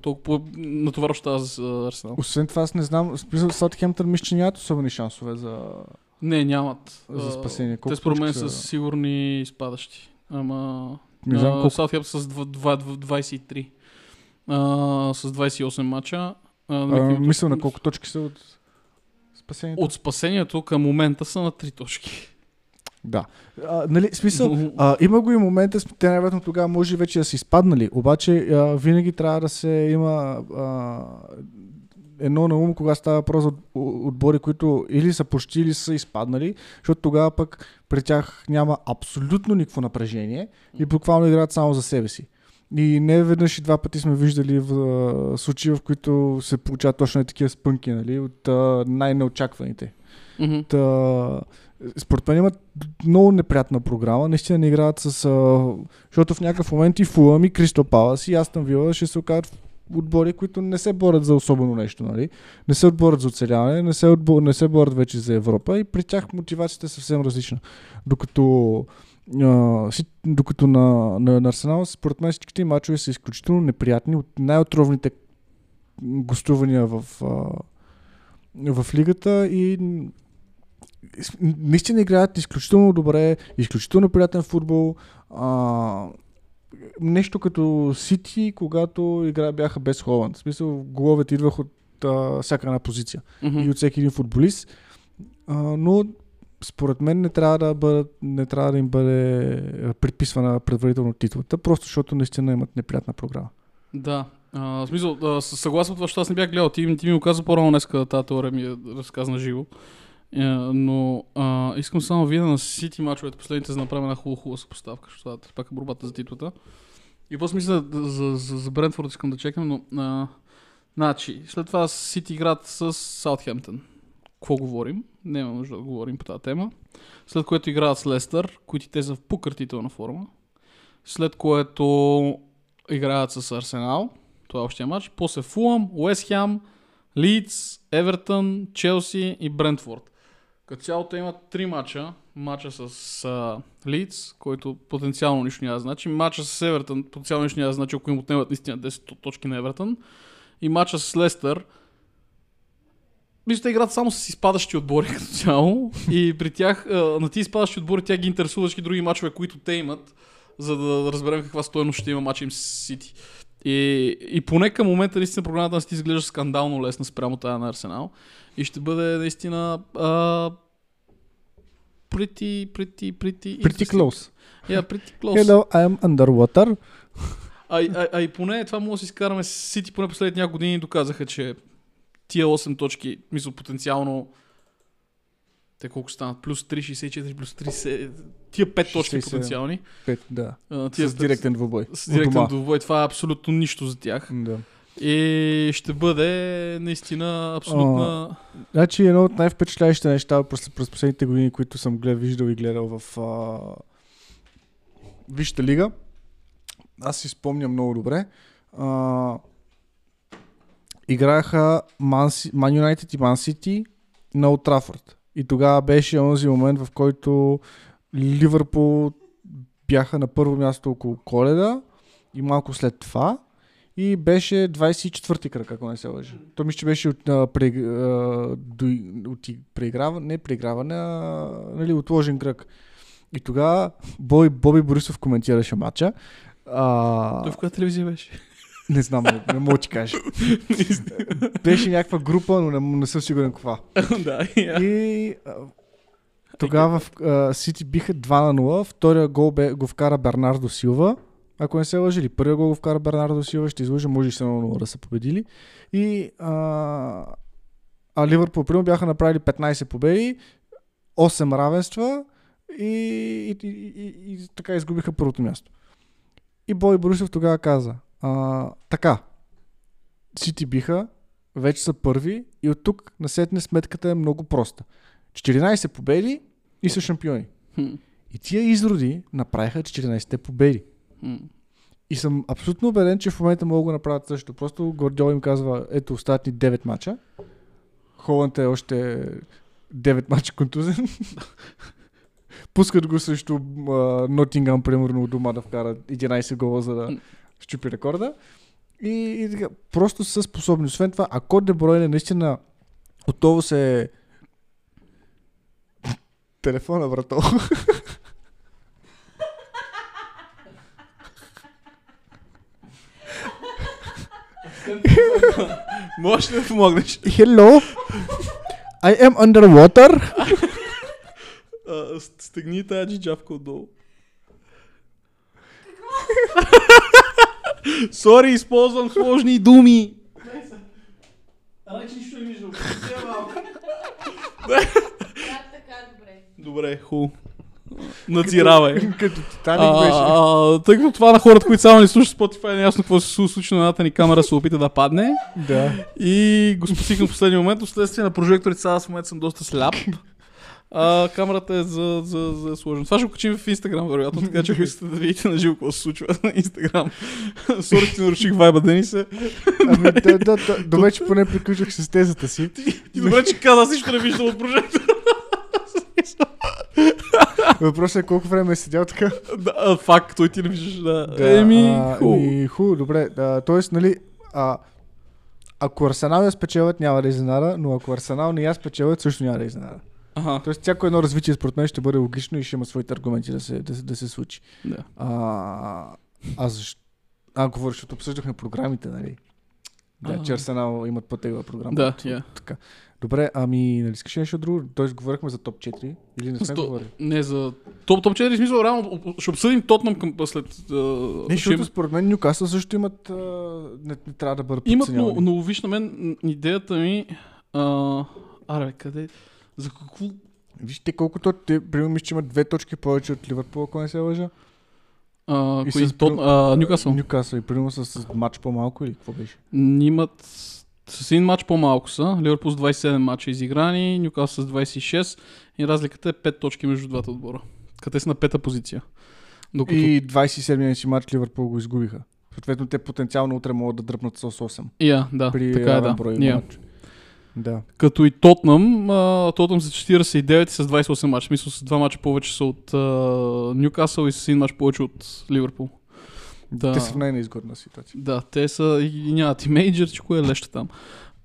A: толкова натоварващо става за Арсенал.
B: освен това, аз не знам, смисъл Саутхемптън мисля, че нямат особени шансове за...
A: Не, нямат.
B: За спасение.
A: Те
B: Колко
A: според мен са сигурни изпадащи. Ама...
B: Не знам колко.
A: Саутхемптън с дв- два- дв- 23. А, с 28 мача.
B: Мисля на колко точки са от спасението.
A: От спасението към момента са на 3 точки.
B: Да. А, нали, смисъл, а, има го и момента, те най-вероятно тогава може вече да са изпаднали, обаче а, винаги трябва да се има а, едно на ум, кога става въпрос за от- отбори, които или са почти, или са изпаднали, защото тогава пък при тях няма абсолютно никакво напрежение и буквално играят само за себе си. И не веднъж и два пъти сме виждали в а, случаи, в които се получават точно такива спънки, нали, от а, най-неочакваните.
A: Мгм.
B: Та, според мен имат много неприятна програма. Наистина не играят с... А, защото в някакъв момент и Фулъм и Кристо Палас и Астън Вила ще се окажат отбори, които не се борят за особено нещо, нали? Не се борят за оцеляване, не се, отбор, не се борят вече за Европа и при тях мотивацията е съвсем различна. Докато си, докато на, на, на Арсенал, според мен всичките мачове са изключително неприятни от най-отровните гостувания в, а, в лигата и наистина играят изключително добре, изключително приятен футбол. А, нещо като Сити, когато игра бяха без Холанд. В смисъл, головете идвах от а, всяка една позиция
A: Мгм.
B: и от всеки един футболист. А, но според мен не трябва да, бъдат, не трябва да им бъде а, приписвана предварително титлата, просто защото наистина имат неприятна програма.
A: Да. А, в смисъл, а, с- съгласен с това, защото аз не бях гледал. Ти, ти ми го каза по-рано днес, тази теория ми е разказана живо. Е, но а, искам само да видя на Сити мачовете последните, за да направим една хубава, хубава съпоставка, защото това пак е борбата за титлата. И после мисля за, за, за, Брентфорд искам да чекам, но а, значи, след това Сити играят с Саутхемптън. какво говорим. Няма нужда да говорим по тази тема. След което играят с Лестър, които те са в пократителна форма. След което играят с Арсенал. Това е общия матч. После Фулъм, Уест Хем, Лидс, Евертън, Челси и Брентфорд. Като цяло те имат три мача. Мача с Лидс, който потенциално нищо няма значи. Мача с Евертън, потенциално нищо няма значи, ако им отнемат наистина 10 точки на Евертън. И мача с Лестър. Мисля, те играят само с изпадащи отбори [LAUGHS] като цяло. И при тях, а, на тези изпадащи отбори, тя ги интересува всички други мачове, които те имат, за да разберем каква стоеност ще има мача им с Сити. И, и поне към момента наистина програмата на Сити изглежда скандално лесна спрямо тази на Арсенал. И ще бъде наистина а, pretty, pretty, pretty,
B: Pretty close.
A: Yeah, pretty [LAUGHS] close.
B: Hello, I am underwater.
A: А, а, а, и поне това може да си изкараме Сити, поне последните няколко години доказаха, че тия 8 точки, мисля, потенциално те колко станат? Плюс 3, 64, плюс 30, тия 5 точки
B: 67.
A: потенциални.
B: Пет, да.
A: а, Тия
B: С директен двубой.
A: с директен двубой. Това е абсолютно нищо за тях.
B: Да.
A: И ще бъде наистина абсолютна...
B: Значи едно от най-впечатляващите неща през, през последните години, които съм глед, виждал и гледал в а... Висшата лига, аз си спомням много добре. А... Играха Man Юнайтед и Man City на Trafford. И тогава беше онзи момент, в който Ливърпул бяха на първо място около коледа и малко след това. И беше 24-ти кръг, ако не се лъжа. То мисля, че беше от, а, пре, а, до, от преиграване, не преиграване, а нали, отложен кръг. И тогава Бой, Боби Борисов коментираше матча. А,
A: Той в коя телевизия беше?
B: не знам, не, не мога да ти кажа. [LAUGHS] беше някаква група, но не, не съм сигурен каква. [LAUGHS]
A: да.
B: И а, тогава в Сити биха 2 на 0. Втория гол бе, го вкара Бернардо Силва. Ако не се лъжи, или първия гол го вкара Бернардо Силва, ще излъжа, може и с 1 на 0 да са победили. И а, а Ливърпул, примерно, бяха направили 15 победи, 8 равенства и, и, и, и, и така изгубиха първото място. И Бой Борисов тогава каза, а, така, Сити биха, вече са първи и от тук насетне сметката е много проста. 14 победи и са шампиони. И тия изроди направиха 14-те победи. И съм абсолютно убеден, че в момента могат да го направят също. Просто Гордиол им казва, ето остават ни 9 мача. Холанд е още 9 мача контузен. [LAUGHS] Пускат го срещу Нотингам, примерно, дома да вкара 11 гола, за да щупи рекорда. И, и така, просто са способни. Освен това, ако Дебройне наистина отново се [LAUGHS] телефона, брато. [LAUGHS] [LAUGHS]
A: Можеш ли да помогнеш?
B: Hello? I am underwater.
A: А, стегни тази джиджавка отдолу. Сори, използвам сложни думи. Значи нищо не виждам. [LAUGHS]
C: Добре.
A: Добре, ху. Надзиравай.
B: Като Титаник беше.
A: Като това на хората, които само ни слушат Spotify, е ясно какво се случи, на едната ни камера се опита да падне.
B: Да.
A: И го спасихме в последния момент. Вследствие на прожекторите сега в момента съм доста сляп. А, камерата е за, за, за сложен. Това ще го качим в Инстаграм, вероятно, така че ако искате да видите на живо какво се случва на Инстаграм. Сори, че наруших вайба, Денисе.
B: Ами, да, да, да, добре, че поне приключих с тезата си.
A: Ти добре, че каза, аз нищо не виждам от прожектора.
B: Въпросът е колко време е седял така. [LAUGHS]
A: да, факт, той ти не виждаш. Да.
B: Да,
A: Еми, хубаво.
B: Еми, хубаво, добре. Да, тоест, нали, а, ако Арсенал я спечелят, няма да изненада, но ако Арсенал не я спечелят, също няма да изненада.
A: Ага,
B: Тоест, всяко едно развитие, според мен, ще бъде логично и ще има своите аргументи да се, да, да се случи.
A: да.
B: А, а защо? А, говориш, защото обсъждахме програмите, нали? Да, че Арсенал имат по-тегла програма.
A: Да, я.
B: Така. Добре, ами, нали искаш нещо друго? Тоест, говорихме за топ 4 или не сме
A: Сто-
B: говорили?
A: Не, за топ, топ 4 смисъл, реално ще обсъдим Тотнам към след... а,
B: Не,
A: ще
B: защото според мен Нюкасъл също имат... А, не, не трябва да бъдат
A: Имат, но, но виж на мен идеята ми... А, аре, къде? За какво?
B: Вижте колкото те, примерно, че имат две точки повече от Ливърпул, ако не се лъжа.
A: А,
B: И
A: кои,
B: с
A: Тот, Нюкасъл.
B: Нюкасъл и примерно с, с матч по-малко или какво беше?
A: Имат с един матч по-малко са. Ливърпул с 27 мача изиграни, Ньюкасъл с 26 и разликата е 5 точки между двата отбора. Къде са на пета позиция. Докато...
B: И 27-я си матч Ливърпул го изгубиха. Съответно, те потенциално утре могат да дръпнат с 8.
A: Я, да,
B: При
A: така е, да.
B: брой матч. Да.
A: Като и Тотнам, Тотнам с 49 и с 28 мача. Смисъл с два мача повече са от а, Ньюкасъл и с един мач повече от Ливърпул. Да.
B: Те са в най-неизгодна ситуация.
A: Да, те са и, и нямат и мейджър, че кое е леща там.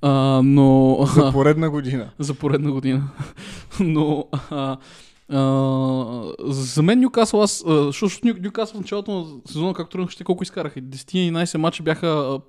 A: А, но...
B: За поредна година. [LAUGHS]
A: за поредна година. Но а, а, за мен Ньюкасъл, аз, защото Ню, Ньюкасъл в началото на сезона, както тръгнах, колко изкараха? 10-11 мача бяха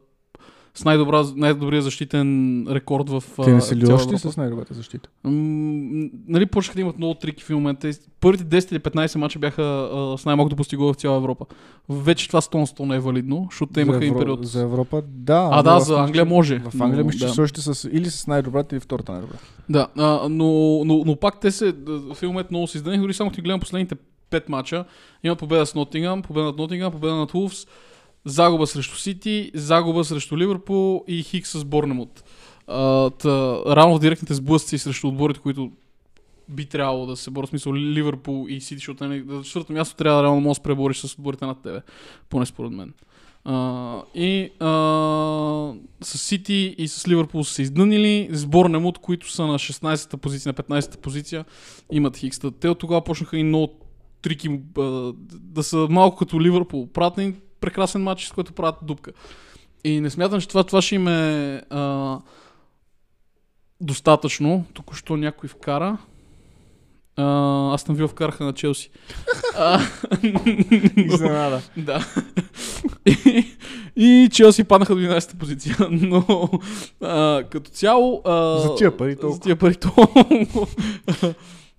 A: с най-добра, най-добрия защитен рекорд в
B: Те не са ли още с най-добрата защита?
A: М, нали почнаха да имат много трики в момента. Първите 10 или 15 мача бяха а, с най-малко допусти гол в цяла Европа. Вече това 100 100 не е валидно, защото те имаха
B: Евро...
A: период.
B: За Европа, да.
A: А, да, за Англия може.
B: В Англия мисля, че
A: да.
B: още с, или с най-добрата, или втората най-добра.
A: Да, а, но, но, но пак те се, в момент много се издъниха, дори само ги гледам последните 5 мача, имат победа с Нотингам, победа над Нотингам, победа над Улфс, загуба срещу Сити, загуба срещу Ливърпул и хик с Борнемут. Рано в директните сблъсъци срещу отборите, които би трябвало да се борят, смисъл Ливърпул и Сити, защото нали, на четвърто място трябва да реално можеш да се пребориш с отборите над тебе, поне според мен. А, и а, с Сити и с Ливърпул са издънили. С Борнемут, които са на 16-та позиция, на 15-та позиция, имат хикста. Те от тогава почнаха и много трики а, да са малко като Ливърпул. Един прекрасен матч, с който правят дупка. И не смятам, че това, това ще им е а, достатъчно. Току-що някой вкара. А, аз съм вил вкараха на Челси. [LAUGHS]
B: Изненада.
A: да. И, и Челси паднаха до 11-та позиция. [LAUGHS] Но а, като цяло... А,
B: За тия пари
A: За
B: толкова.
A: тия пари толкова. [LAUGHS]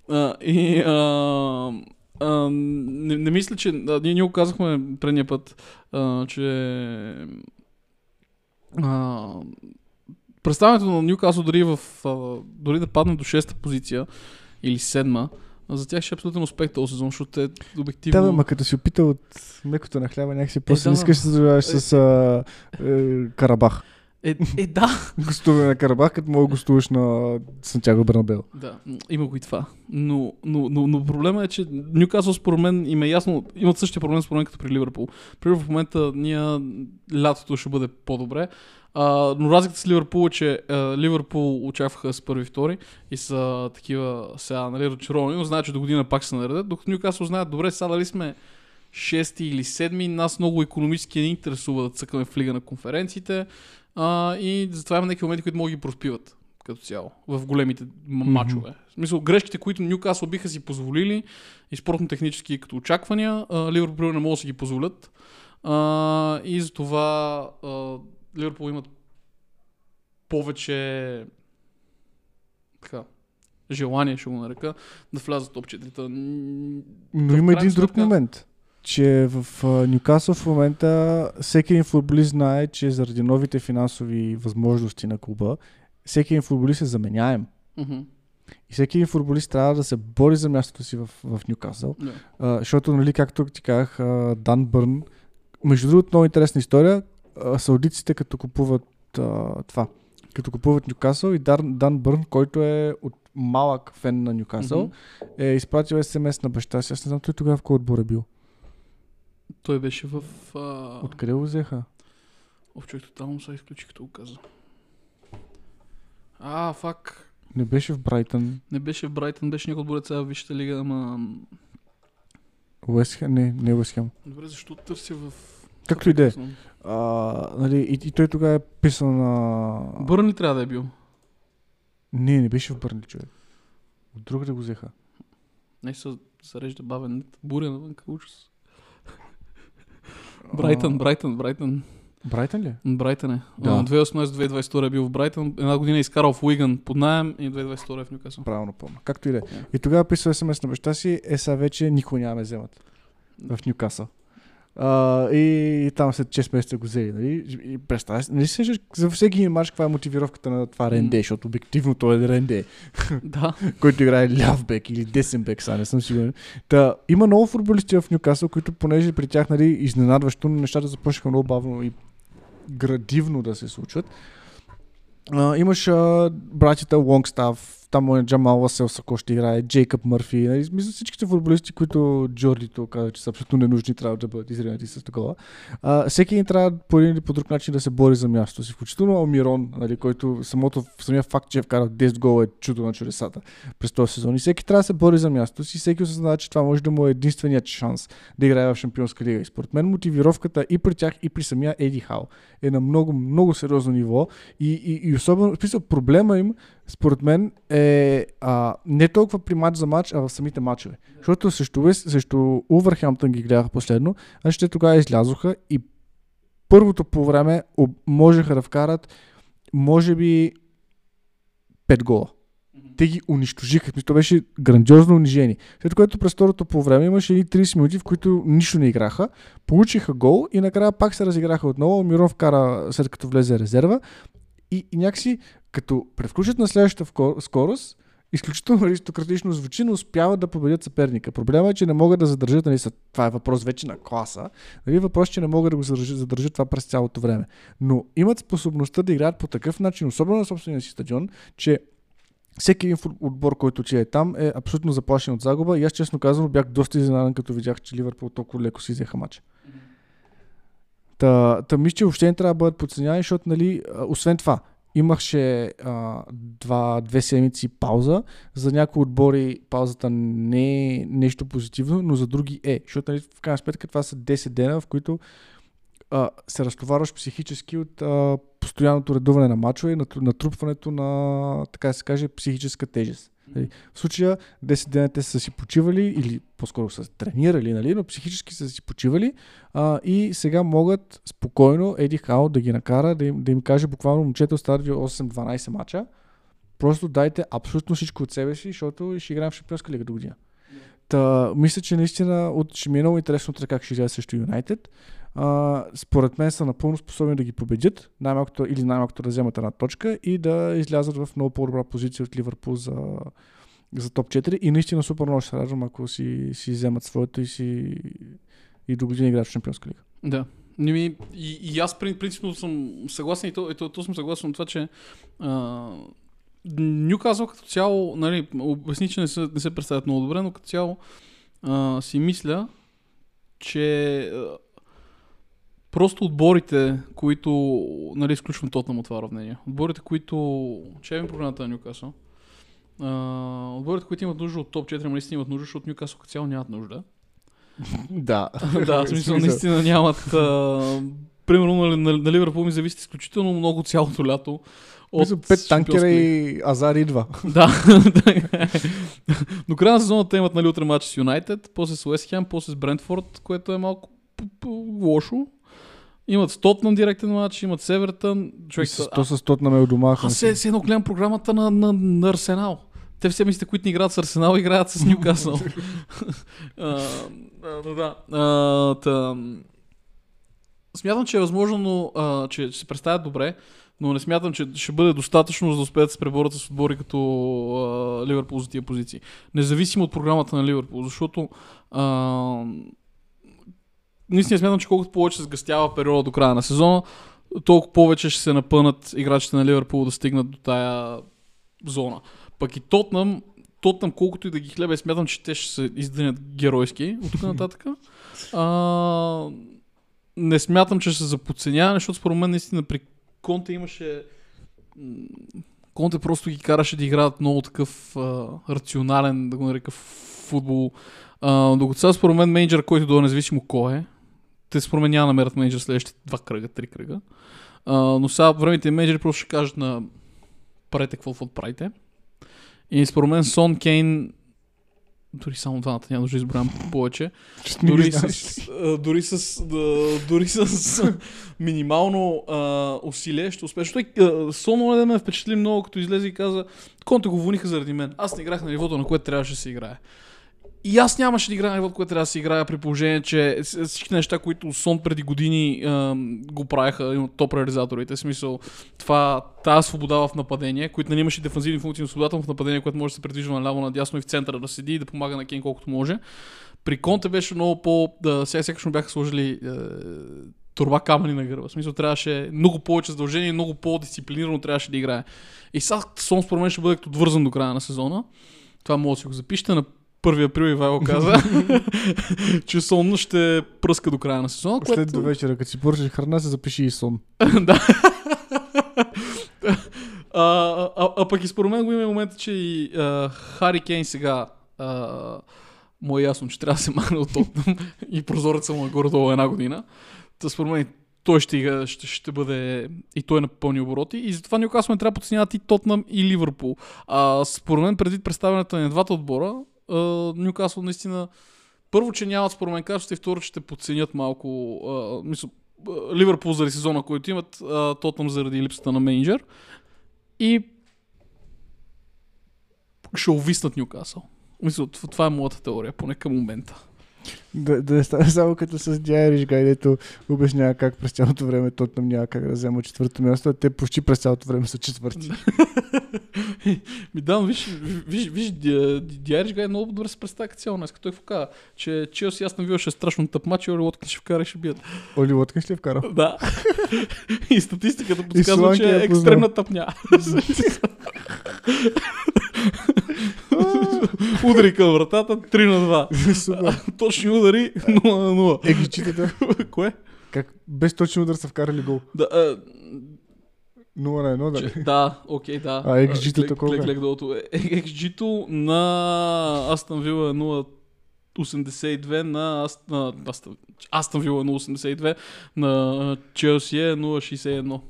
A: а, и а, а, не, не мисля, че... А, ние, ние го казахме предния път, а, че... А, представянето на Ньюкасъл дори, в, а, дори да падне до 6-та позиция или 7-ма, за тях ще е абсолютен успех този сезон, защото те обективно...
B: Да, бе, ма като си опита от мекото на хляба, някакси после
A: да,
B: не искаш да се занимаваш с а, е, Карабах.
A: Е, е, да. [LAUGHS]
B: Гостуване на Карабах, като мога гостуваш на Сантьяго Бернабел.
A: Да, има го и това. Но, но, но, но проблема е, че Ньюкасъл според мен им е ясно, имат същия проблем според мен като при Ливърпул. При в момента ние лятото ще бъде по-добре. А, но разликата с Ливърпул е, че а, Ливърпул очакваха с първи втори и са такива сега, нали, разочаровани, но знаят, че до година пак се наредят, докато Ньюкасъл знаят, добре, сега дали сме шести или седми, нас много економически не интересува да цъкаме в лига на конференциите а, и затова има някакви моменти, които могат да ги проспиват като цяло в големите мачове. В смисъл, грешките, които Ньюкасъл биха си позволили и спортно-технически като очаквания, Ливърпул не могат да си ги позволят. А, и затова Ливърпул имат повече така, желание, ще го нарека, да влязат топ 4.
B: Но има един друг момент, че в Ньюкасъл в момента всеки един футболист знае, че заради новите финансови възможности на клуба, всеки един футболист е заменяем. И всеки един футболист трябва да се бори за мястото си в, в Ньюкасъл. А, защото, нали, както ти казах, Дан Бърн, между другото, много интересна история, а, саудиците като купуват а, това, като купуват Ньюкасъл и Дан, Дан Бърн, който е от малък фен на Ньюкасъл,
A: Мгм.
B: е изпратил СМС на баща си. Аз не знам той тогава в кой отбор е бил.
A: Той беше в... А...
B: Откъде го взеха?
A: Ов, човек, тотално се изключи, като го каза. А, фак.
B: Не беше в Брайтън.
A: Не беше в Брайтън, беше някой отборец сега в Висшата лига, ама...
B: Уестхем? Не, не Уестхем.
A: Добре, защо търся в...
B: Както и да е. Нали, и, и той тогава е писал на...
A: Бърн ли трябва да е бил?
B: Не, не беше в Бърнли, човек. От другаде го взеха.
A: Не се зарежда бавен. Буря навън, ужас. Брайтън, Брайтън, Брайтън.
B: Брайтън ли?
A: Брайтън е.
B: Да.
A: Да. 2018-2022 е бил в Брайтън. Една година е изкарал в Уиган под найем и 2022 е в Нюкасъл.
B: Правилно помня. Както и да е.
A: Да.
B: И тогава писал смс на баща си, е сега вече никой няма ме вземат в Ньюкасъл. А, и, и там след 6 месеца го взели. Нали? И представя нали се за всеки един каква е мотивировката на това Ренде,
A: М.
B: защото обективно той е Ренде, [LAUGHS]
A: да.
B: който играе ляв бек или десен бек, сега не съм сигурен. Та, има много футболисти в Ньюкасъл, които понеже при тях нали, изненадващо нещата започнаха много бавно и градивно да се случват. А, имаш а, братята Лонгстав, там е Джамал Ласел, ако ще играе, Джейкъб Мърфи. Нали? Мисля всичките футболисти, които Джордито каза, че са абсолютно ненужни, трябва да бъдат изринати с такова. А, всеки един трябва по един или по друг начин да се бори за мястото си. Включително Алмирон, нали, който самото, самия факт, че е вкарал 10 гола е чудо на чудесата през този сезон. И всеки трябва да се бори за мястото си. Всеки осъзнава, че това може да му е единственият шанс да играе в Шампионска лига. И според мен мотивировката и при тях, и при самия Еди Хал е на много, много сериозно ниво. И, и, и особено, в смисъл, проблема им според мен е а, не толкова при матч за матч, а в самите матчове. Защото срещу, срещу Увърхемптън ги гледах последно, а ще тогава излязоха и първото по време можеха да вкарат може би 5 гола. Те ги унищожиха. То беше грандиозно унижение. След което през второто по време имаше едни 30 минути, в които нищо не играха. Получиха гол и накрая пак се разиграха отново. Мирон вкара след като влезе резерва. И, и някакси като превключат на следващата скорост, изключително аристократично звучи, но успяват да победят съперника. Проблема е, че не могат да задържат, нали, това е въпрос вече на класа, нали, въпрос, че не могат да го задържат, задържат това през цялото време. Но имат способността да играят по такъв начин, особено на собствения си стадион, че всеки един отбор, който ти е там, е абсолютно заплашен от загуба. И аз, честно казано, бях доста изненадан, като видях, че Ливърпул толкова леко си взеха матча. Та, та мисля, че въобще не трябва да бъдат подценявани, защото, нали, освен това, имаше а, два, две седмици пауза. За някои отбори паузата не е нещо позитивно, но за други е. Защото, нали, в крайна сметка, това са 10 дена, в които а, се разтоварваш психически от а, постоянното редуване на мачове натрупването на, така се каже, психическа тежест. Нали, В случая 10 дена те са си почивали или по-скоро са тренирали, нали, но психически са си почивали а, и сега могат спокойно Еди Хао да ги накара, да им, да им каже буквално момчета остават ви 8-12 мача. Просто дайте абсолютно всичко от себе си, защото ще играем в Шампионска лига до година. Та, мисля, че наистина от, ще ми е много интересно това как ще играе срещу Юнайтед. А, според мен са напълно способни да ги победят, най-малкото или най-малкото да вземат една точка и да излязат в много по-добра позиция от Ливърпул за, за топ 4 и наистина супер много ще се радвам, ако си, си вземат своето и си и до година играят в Шампионска лига.
A: Да. Не и, и аз прин- принципно съм съгласен и то, и то, то съм съгласен от това, че а, Нюказъл като цяло, нали, обясни, че не се, не се представят много добре, но като цяло а, си мисля, че просто отборите, които, нали, изключвам Тотнам от това уравнение, отборите, които, че е ми програмата на Нюкасъл, отборите, които имат нужда от топ 4, ама наистина имат нужда, защото Нюкасъл като цяло нямат нужда. [LAUGHS]
B: Да. [LAUGHS]
A: да, в смисъл наистина нямат. А, примерно на, на, на Ливърпул ми зависи изключително много цялото лято. От
B: Мисля, пет танкера и Азар идва. [LAUGHS]
A: Да. До края на сезона те имат нали, утре матч с Юнайтед, после с Уест Хем, после с Брентфорд, което е малко лошо. Имат с Тотнам директен матч, имат с Евертън.
B: И
A: Човек,
B: с, то с Тотнам е у дома.
A: аз се, се едно гледам програмата на, на, на Арсенал. Те все мислите, които не играят с Арсенал, играят с Ньюкасъл. [LAUGHS] [LAUGHS] Да. А, та, смятам, че е възможно, но, а, че се представят добре, но не смятам, че ще бъде достатъчно, за да успеят да се преборят с отбори като а, Ливърпул за тия позиции. Независимо от програмата на Ливърпул, защото а, наистина смятам, че колкото повече се сгъстява периода до края на сезона, толкова повече ще се напънат играчите на Ливърпул да стигнат до тая зона. Пък и Тотнам, Тотнам колкото и да ги хлебе, смятам, че те ще се издънят геройски от тук [LAUGHS] нататък. А, не смятам, че ще се за подценяване, защото според мен наистина при Конте имаше Конте просто ги караше да играят много такъв а, рационален, да го нарека футбол. А, докато сега според мен менеджер, който до независимо кой е, те според мен няма да намерят менеджер следващите два кръга, три кръга. А, но сега времените менеджери просто ще кажат на правете какво каквото правите. И според мен Сон Кейн дори само двамата, няма да изброявам повече. Дори с, дори с, дори [LAUGHS] с минимално а, усилие ще успееш. Той, а, Сон да ме впечатли много, като излезе и каза, Конте го вониха заради мен. Аз не играх на нивото, на което трябваше да се играе. И аз нямаше да играя нивото, което трябва да се играе, при положение, че всички неща, които Сон преди години а, го правеха, и от топ реализаторите, в смисъл, това, тази свобода в нападение, които не имаше дефанзивни функции, но свободата в нападение, което може да се придвижва наляво, надясно и в центъра да седи и да помага на Кен колкото може. При Конте беше много по... Да, сега сякаш бяха сложили е, турба камъни на гърба. В смисъл трябваше много повече задължение, много по-дисциплинирано трябваше да играе. И сега Сон според мен ще бъде като отвързан до края на сезона. Това може да си го запишете на 1 април Ивайло каза, [LAUGHS] [LAUGHS] че Сон ще пръска до края на сезона.
B: След до вечера, като си поръчаш храна, се запиши и сон. [LAUGHS]
A: да. а, а, а, пък и според мен го има момента, че и а, Хари Кейн сега а, му е ясно, че трябва да се махне от Тотнам и прозореца му е горе-долу една година. Та според мен той ще, ще, ще бъде и той е на пълни обороти и затова Ньюкасъл не трябва да подценяват и Тотнам и Ливърпул. А, според мен преди представянето на двата отбора, Ньюкасъл наистина първо, че нямат според мен качество и второ, че ще подценят малко а, мисъл, Ливърпул заради сезона, който имат, а, Тотнам заради липсата на менеджер и ще увиснат Ньюкасъл. Мисля, това е моята теория, поне към момента.
B: Да, да не стане само като с Дяйриш Гай, дето обяснява как през цялото време Тотнам няма как да взема четвърто място, а те почти през цялото време са четвърти. [LAUGHS]
A: Ми да, но виж, виж, виж, Диариш Гай много добре се представя като цяло днес. Той вкара, че Челси аз Вила ще е страшно тъп матч и Оли Уоткинс ще вкара и ще бият.
B: Оли Лоткинс ли е вкарал?
A: Да. [LAUGHS] и статистиката подсказва, че е екстремна тъпня. [LAUGHS] Удари към вратата 3 на 2.
B: Супер. [LAUGHS]
A: Точни удари 0 на 0.
B: Е, ги читате. [LAUGHS]
A: Кое?
B: Как без точен удар са вкарали гол.
A: Да, а,
B: 0 на 1, да.
A: че, да, окей, да.
B: А XG-то е?
A: клек- клек. Е, XG-то на Астън Вила е 0,82 на Аст- на Астън- Астън Вила е 0,82 на Челси е 0,61.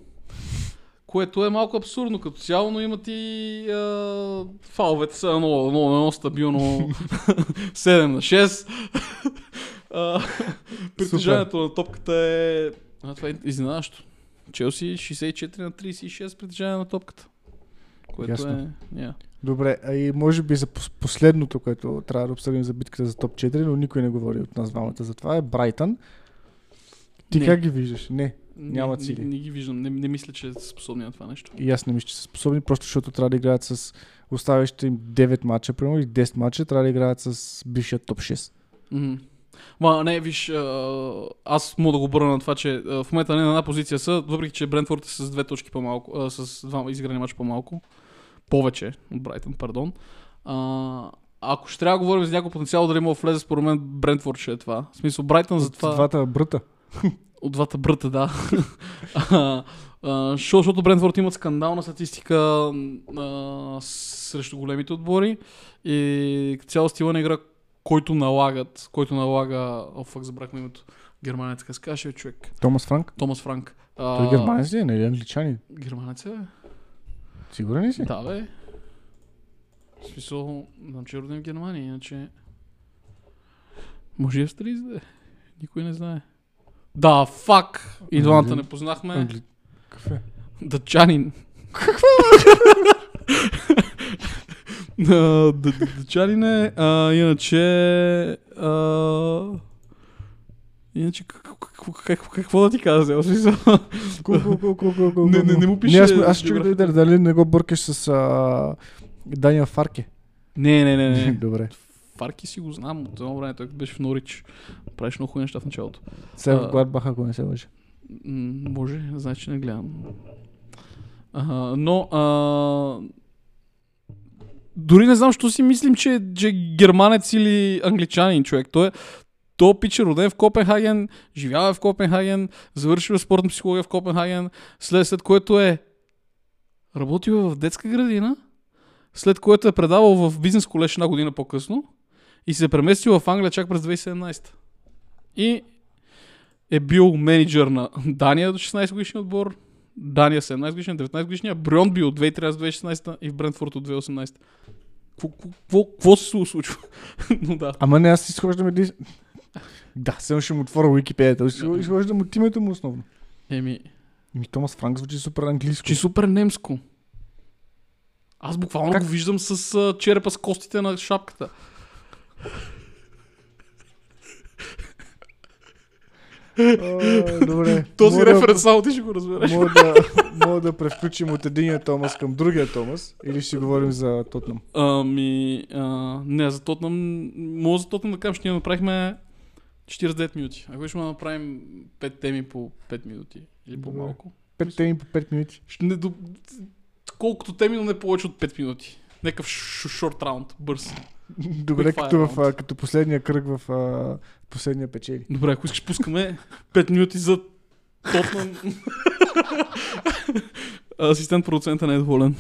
A: Което е малко абсурдно като цяло, но имат и а, фаловете са 0 [LAUGHS] на 1 стабилно 7 на 6. А, Притежанието на топката е... А, това е изненадващо. Челси 64 на 36 притежание на топката. Което
B: Ясно.
A: е... Yeah.
B: Добре, а и може би за пос- последното, което трябва да обсъдим за битката за топ 4, но никой не говори от нас двамата за това, е Брайтън. Ти
A: Не.
B: как ги виждаш? Не.
A: Не-
B: Нямат
A: не,
B: сили.
A: не, ги виждам. Не, не мисля, че са способни на това нещо.
B: И аз не мисля, че са способни, просто защото трябва да играят с оставащите им 9 мача, примерно, и 10 мача, трябва да играят с бившия топ 6.
A: Мгм. Ма, не, виж, аз мога да го обърна на това, че в момента не на една позиция са, въпреки че Брентфорд е с две точки по-малко, а, с два изиграни мача по-малко. Повече от Брайтън, пардон. А, ако ще трябва да говорим за някой потенциал, дали мога влезе, според мен Брентфорд ще е това. В смисъл, Брайтън за това...
B: двата бръта.
A: От двата брата, да. [LAUGHS] А, а, шо- защото Брентфорд имат скандална статистика а, срещу големите отбори и цяло стила на игра, който налагат, който налага, о, фак, забрахме името, германец, как се човек,
B: Томас Франк.
A: Томас Франк. А,
B: Той германец ли е, нали англичанин?
A: Германец е?
B: Сигурен ли си?
A: Да, бе. В смисъл, знам, че е роден в Германия, иначе... Може и австрийц да е. Никой не знае. Да, фак! И двамата
B: Англи-
A: не познахме.
B: Англи... Какъв е?
A: Дъчанин. Какво? [LAUGHS] Дъчанин е, а, иначе... А, иначе, какво, какво, какво да ти кажа? В смисъл, Не, не, не му пише
B: Не, аз, аз чух да, дали не го бъркаш с а, Даниел Фарке.
A: Не, не, не, не. [LAUGHS]
B: Добре.
A: Фарки си го знам от едно време, той беше в Норич. Правиш много хубави неща в началото.
B: Сега в Гладбах, ако не се лъжа.
A: М, може, значи не гледам. А, но а, дори не знам, що си мислим, че, че е германец или англичанин човек. Той е то пич е роден в Копенхаген, живява в Копенхаген, завършил е спортна психология в Копенхаген, след, след което е работил в детска градина, след което е предавал в бизнес колеж една година по-късно и се преместил в Англия чак през 2017. И е бил менеджер на Дания до 16 годишния отбор, Дания 17 годишния, 19 годишния, Брионби от 2013-2016 и в Брентфорд от 2018. Какво се случва? [LAUGHS] Но да.
B: Ама не, аз изхождам един... Да, сега ще му отворя Уикипедията. Изхождам от името му основно.
A: Еми,
B: Ми Томас Франк звучи супер английско.
A: че супер немско. Аз буквално
B: Как?
A: го виждам с черепа с костите на шапката.
B: А, добре.
A: Този
B: Мога
A: референс само ти ще го разбереш.
B: Мога да, мога да превключим от единия Томас към другия Томас или ще говорим за Тотнам.
A: Ами, а, не, за Тотнам, мога за Тотнам да кажем, че ние направихме 49 минути. Ако ще направим 5 теми по 5 минути или по-малко.
B: Пет теми по 5 минути.
A: Ще не до... Колкото теми, но не повече от 5 минути. Някакъв ш- шорт раунд, бърз.
B: Добре, като, в, като последния кръг в а, последния печели.
A: Добре, ако искаш, пускаме 5 минути за Тотнам. Асистент продуцента не е доволен.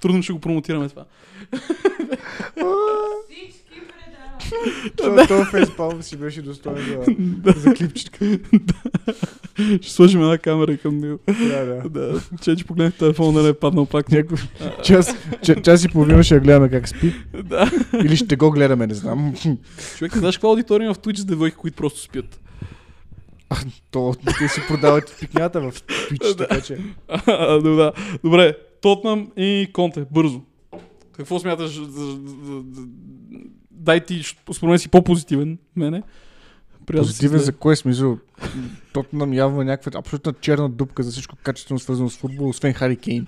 A: Трудно ще го промотираме това.
B: Това фейспалм си беше достоен за, за клипчетка. [LAUGHS]
A: Ще сложим една камера и към него.
B: Да, да.
A: Да, че че погледнах телефона, да не е паднал пак.
B: Някой, [LAUGHS] час, час, час и половина ще я гледаме как спи.
A: Да.
B: Или ще го гледаме, не знам.
A: Човек, знаеш каква аудитория има в Twitch с девойки, които просто спят?
B: То, те си продават пикнята в Twitch, така че. [LAUGHS]
A: А, да. Добре, Тотнам и Конте, бързо. Какво смяташ? за- за- за- Дай ти, според мен си по-позитивен мене. Приятел
B: Позитивен за кой смисъл? Тотнам явно някаква абсолютна черна дупка за всичко качествено свързано с футбол, освен Хари Кейн.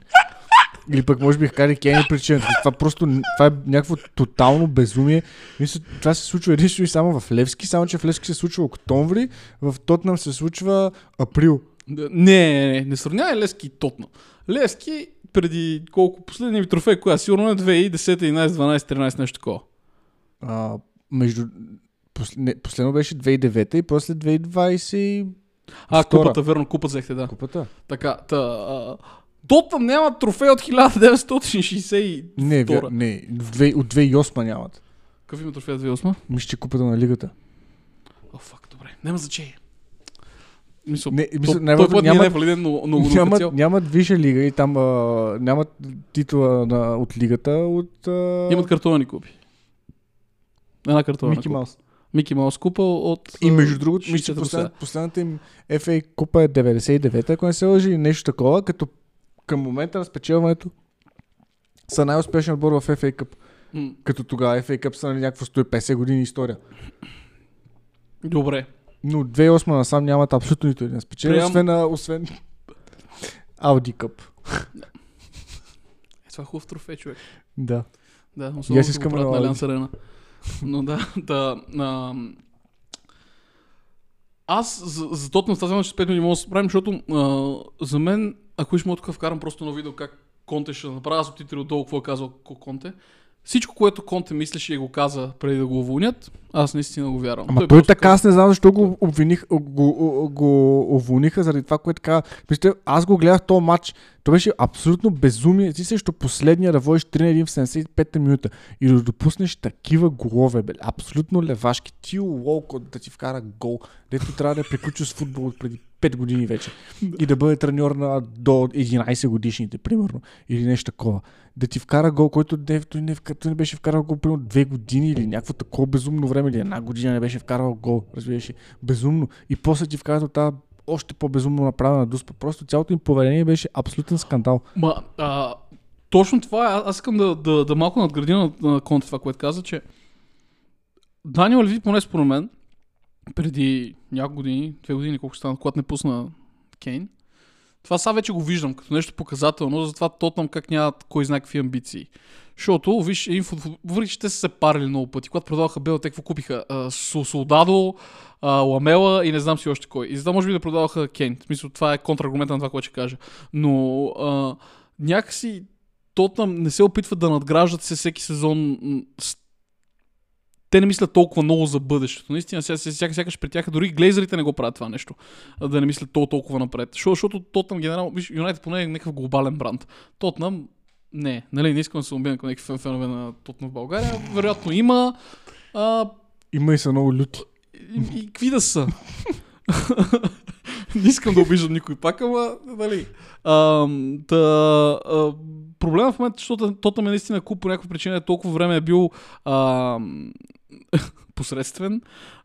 B: Или пък може би Хари Кейн е причината. Това просто това е някакво тотално безумие. Мисля, това се случва единствено и само в Левски, само че в Левски се случва октомври, в Тотнам се случва април.
A: Не, не, не, не сравнявай Лески и Тотнам. Лески преди колко последния ви трофей, коя? Сигурно е 2010, 11, 12, 13, нещо такова.
B: А, между... Последно беше 2009 и после 2020
A: А,
B: Втора.
A: купата, верно, купа взехте, да.
B: купата.
A: Така, та... А, Тотнам няма трофей от 1960
B: Не, вя... не от 2008 нямат.
A: Какъв има трофей от 2008?
B: Мисля, че купата на лигата.
A: О, фак, добре. Няма значение. Мисъл,
B: Не,
A: то- той
B: най-важно,
A: път няма...
B: няма-
A: не е валиден, но, но,
B: нямат, нямат висша лига и там а, нямат титла на, от лигата от а,
A: Имат картонни купи. Една картонна
B: Мики. Маус.
A: Мики Маус купа от...
B: И между другото, мисля, послед, последната им FA купа е 99-та, ако не се лъжи, нещо такова, като към момента на спечелването са най-успешен отбор в FA Cup.
A: М,
B: Като тогава FA Cup са на някакво 150 години история.
A: Добре.
B: Но от 2008 насам нямат абсолютно нито един спечел,
A: Прием-
B: освен, освен Audi Cup.
A: Е, това е хубав трофей, човек.
B: Да.
A: Да, особено
B: аз искам
A: на Алианс Арена. Но да, да. А, аз за, за Тотнам тази нощ спетно не мога да се справим, защото а, за мен, ако ще мога тук вкарам просто на видео как Конте ще направя субтитри отдолу, какво е казал Ко- Конте. Всичко, което Конте мислеше и го каза преди да го уволнят, аз наистина го вярвам.
B: Ама той,
A: просто
B: така,
A: каза-
B: аз не знам защо го обвиних, го, го, го уволниха заради това, което така. Мисля, аз го гледах този матч. То беше абсолютно безумие. Ти срещу последния да водиш 3 на 1 в 75-та минута и да допуснеш такива голове, бе. Абсолютно левашки. Ти Уолкот да ти вкара гол, дето трябва да приключил с футбол от преди 5 години вече. И да бъде треньор на до 11 годишните, примерно. Или нещо такова. Да ти вкара гол, който не, той, не, той не беше вкарал гол примерно 2 години или някакво такова безумно време, или една година не беше вкарал гол. Разбираш? Безумно. И после ти вкарат от тази още по-безумно направена дуспа. Просто цялото им поведение беше абсолютен скандал.
A: Ма, а, точно това е. Аз- искам да, да, да малко надградя на, на Конте това, което каза, че Даниел Леви, поне според мен, преди няколко години, две години, колко стана, когато не пусна Кейн, това сега вече го виждам като нещо показателно, затова Тотнам как нямат кой знае какви амбиции. Защото, виж, един футбол, въпреки че те са се парили много пъти, когато продаваха Бел, те какво купиха? А, Со- Солдадо, Ламела и не знам си още кой. И за може би да продаваха Кейн. В смисъл, това е контраргумента на това, което ще кажа. Но а, някакси Тотнам не се опитват да надграждат се всеки сезон. Те не мислят толкова много за бъдещето. Наистина, сега, сега, при тях, дори глейзерите не го правят това нещо. Да не мислят толкова, напред. Защо- Защото Тотнам генерално, виж, Юнайтед поне е някакъв глобален бранд. Тотнам не, нали, не искам да се убия към някакви фен- фенове на Тотнам в България. Вероятно има. А,
B: Има и са много люти.
A: и, и какви да са? [LAUGHS] не искам да обиждам никой пак, ама, нали. А, та, а, проблема в момента, защото Тотнам е наистина куп по някаква причина, толкова време е бил а, [LAUGHS] посредствен.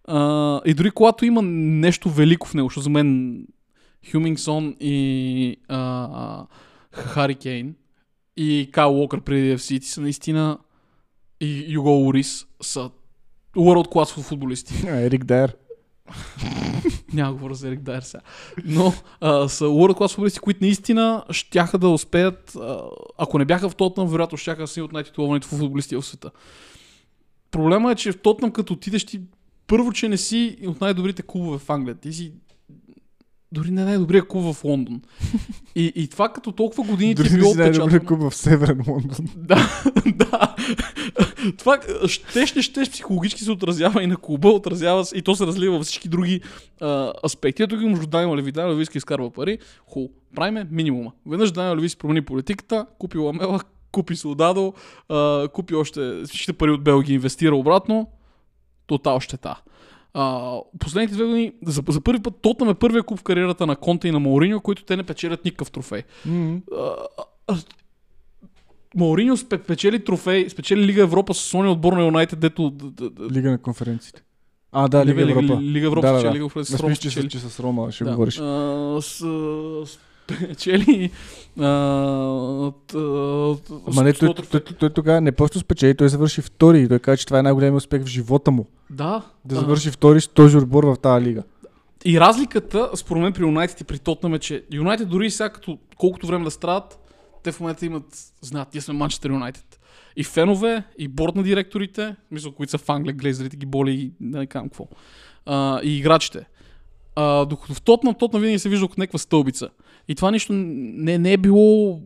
A: А, и дори когато има нещо велико в него, защото за мен Хюмингсон и а, Хари Кейн и Кайл Уокър преди FC са наистина и Юго Орис са world class футболисти. [LAUGHS]
B: А, Ерик Дайер. [LAUGHS]
A: Няма говоря за Ерик Дайер сега. Но а, са world class футболисти, които наистина щяха да успеят, а, ако не бяха в Тотнам, вероятно щяха да са от най-титулованите футболисти в света. Проблема е, че в Тотнам, като отидеш ти първо, че не си от най-добрите клубове в Англия. Ти си дори не най-добрия клуб в Лондон. И, и това като толкова години ти
B: Дори
A: е било
B: най-добрият
A: отпечатано.
B: клуб в Северен Лондон. [LAUGHS]
A: Да, да. Това щеш не щеш психологически се отразява и на клуба, отразява се, и то се разлива във всички други а, аспекти. Ето ги между Даниел Леви. Даниел Леви изкарва пари. Ху, правиме минимума. Веднъж Даниел Леви си промени политиката, купи Ламела, купи Солдадо, а, купи още всичките пари от Белгия, инвестира обратно. Тотал щета. А, последните две години, за, за първи път, Тотнам е първия клуб в кариерата на Конте и на Мауриньо, които те не печелят никакъв трофей.
B: М.
A: А, Мауриньо спе- печели трофей, спечели Лига Европа с Соня отбор на Юнайтед, дето...
B: Лига на конференциите. А, да, Лига
A: Лига,
B: Европа.
A: Лига Европа
B: Да, да,
A: спечели,
B: да.
A: Лига Европа с Рома
B: мисля, че,
A: спечели.
B: че с Рома ще
A: Да.
B: говориш.
A: А, с, спечели... [LAUGHS] т-
B: Ама не, той, той, той, тогава не просто спечели, той завърши втори и той каза, че това е най-големият успех в живота му.
A: Да.
B: Да завърши втори с този отбор в тази лига.
A: И разликата, според мен, при Юнайтед и при Тотнам е, че Юнайтед дори сега, като, колкото време да страдат, те в момента имат, знаят, ние сме Манчестър Юнайтед. И фенове, и борт на директорите, мисля, които са в Англия, глезарите ги боли и не знам какво. А, и играчите. А, докато в Тотнам, Тотнам винаги се вижда като някаква стълбица. И това нищо не, не е било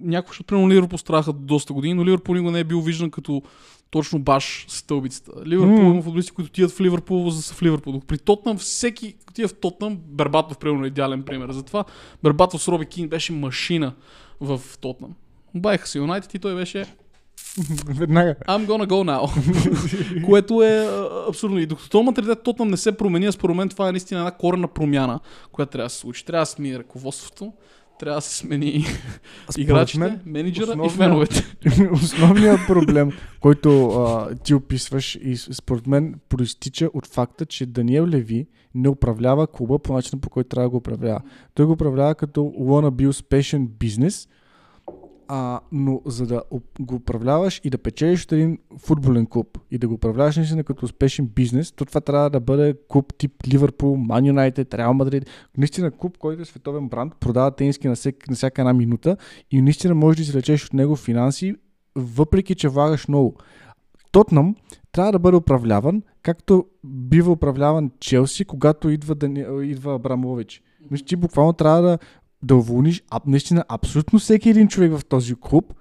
A: някакво, защото примерно Ливърпул страха доста години, но Ливърпул никога не е бил виждан като точно баш стълбицата. Ливърпул
B: М.
A: има футболисти, които отиват в Ливърпул, за да са в Ливърпул. Докато при Тотнам всеки отива в Тотнам, Бербатов примерно е идеален пример. Затова Бербатов с Роби Кинг беше машина в Тотнам. Баеха се Юнайтед и той беше [LAUGHS]
B: Веднага.
A: I'm gonna go now. [LAUGHS] Което е абсурдно. И докато този материал Тотнам не се промени, според мен това е наистина една корена промяна, която трябва да се случи. Трябва да смени ръководството, трябва да се смени играчите,
B: мен,
A: менеджера и
B: основният-
A: феновете. [LAUGHS]
B: Основният проблем, който а, ти описваш и според мен проистича от факта, че Даниел Леви не управлява клуба по начина по който трябва да го управлява. Той го управлява като wannabe успешен бизнес, а, но за да го управляваш и да печелиш от един футболен клуб и да го управляваш наистина като успешен бизнес, то това трябва да бъде клуб тип Ливърпул, Ман Юнайтед, Реал Мадрид. Наистина клуб, който е световен бранд, продава тениски на, всек, на всяка една минута и наистина можеш да извлечеш от него финанси, въпреки че влагаш много. Тотнам трябва да бъде управляван, както бива управляван Челси, когато идва, Дани... идва Абрамович. Мисля, ти буквално трябва да, да уволниш а, наистина абсолютно всеки един човек в този клуб,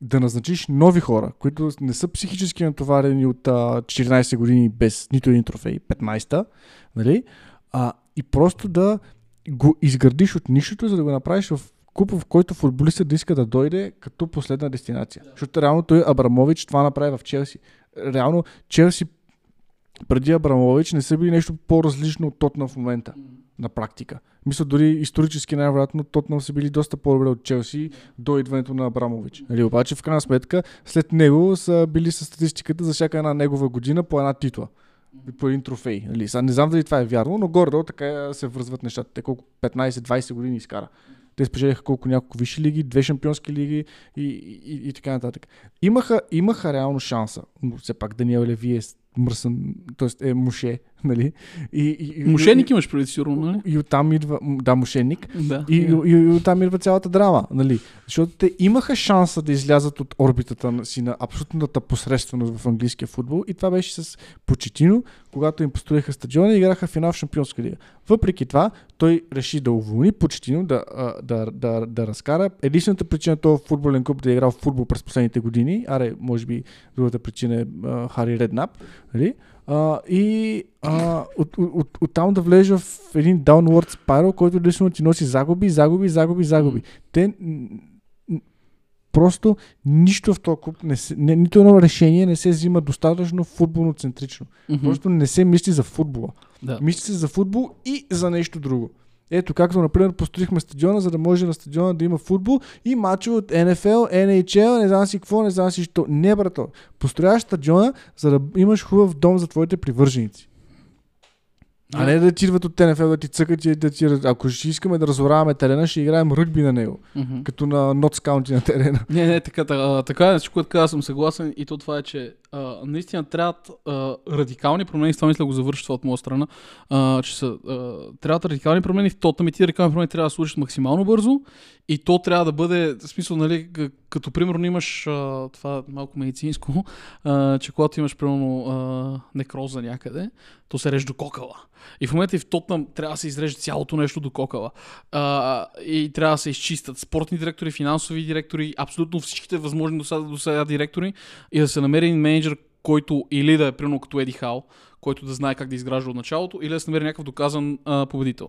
B: да назначиш нови хора, които не са психически натоварени от а, 14 години без нито един трофей, 15-та, нали? А, и просто да го изградиш от нищото, за да го направиш в клуб, в който футболистът да иска да дойде като последна дестинация. Защото реално той Абрамович това направи в Челси. Реално Челси преди Абрамович не са били нещо по-различно от Тотнам в момента на практика. Мисля, дори исторически най-вероятно Тотнам са били доста по-добре от Челси до идването на Абрамович. Нали, обаче в крайна сметка след него са били с статистиката за всяка една негова година по една титла. По един трофей. Нали. Сега не знам дали това е вярно, но горе така се връзват нещата. Те колко 15-20 години изкара. Те спечелиха колко няколко висши лиги, две шампионски лиги и, и, и, и така нататък. Имаха, имаха реално шанса, но все пак Даниел Леви мръсен, т.е. е муше, [LAUGHS] нали? И, и, и-
A: Мошенник имаш преди сигурно, нали?
B: и, и оттам идва, да, мошенник,
A: Да.
B: и, и, и, и оттам идва цялата драма, нали? Защото те имаха шанса да излязат от орбитата си на абсолютната посредственост в английския футбол и това беше с Почетино, когато им построиха стадиона и играха финал в Шампионска лига. Въпреки това, той реши да уволни Почетино, да, а, да, да, да разкара. Единствената причина този футболен клуб да е играл в футбол през последните години, аре, може би другата причина е Хари Реднап, нали? А, и а, от, от, от, от, там да влезеш в един downward spiral, който единствено ти носи загуби, загуби, загуби, загуби. Те просто нищо в този клуб, не се, не, нито едно решение не се взима достатъчно футболно центрично.
A: Мгм.
B: Просто не се мисли за футбола.
A: Да.
B: Мисли се за футбол и за нещо друго. Ето, както, например, построихме стадиона, за да може на стадиона да има футбол и мачове от НФЛ, NHL, не знам си какво, не знам си що. Не, брато. Построяваш стадиона, за да имаш хубав дом за твоите привърженици. А не да ти идват от ТНФЛ да ти цъкат и да ти... Ако ще искаме да разораваме терена, ще играем ръгби на него.
A: Мгм.
B: Като на Нотс Каунти на терена.
A: Не, не, така, така, така е, всичко, което каза, съм съгласен и то това е, че а, наистина трябват а, радикални промени, с това мисля го завърши това от моя страна, а, че са, а, трябват радикални промени в Тотнам и тези радикални промени трябва да случат максимално бързо и то трябва да бъде, в смисъл, нали, като примерно имаш, а, това малко медицинско, а, че когато имаш примерно а, некроза някъде, то се реже до кокала. И в момента и в Тотнам трябва да се изреже цялото нещо до кокала. А, и трябва да се изчистят спортни директори, финансови директори, абсолютно всичките възможни до сега, до сега директори и да се намери един менеджер, който или да е примерно като Еди Хал, който да знае как да изгражда от началото, или да се намери някакъв доказан а, победител.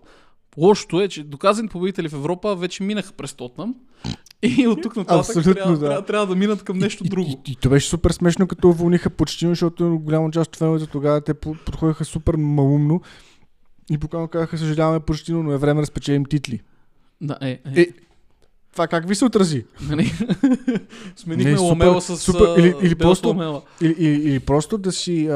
A: Лошото е, че доказани победители в Европа вече минаха през Тотнам [LAUGHS] и от тук нататък
B: Абсолютно,
A: трябва,
B: да.
A: трябва, трябва да минат към нещо
B: И-
A: друго.
B: И, и, то беше супер смешно, като уволниха почти, защото голяма част от феновете тогава те по- подходиха супер малумно и буквално казаха, съжаляваме почти, но е време да спечелим титли.
A: Да, е, е.
B: Е, това как ви се отрази?
A: Нали? [LAUGHS] Сменихме
B: Не, супер,
A: ламела с
B: супер. Или- или просто-
A: ламела.
B: Или, или, или просто да си а,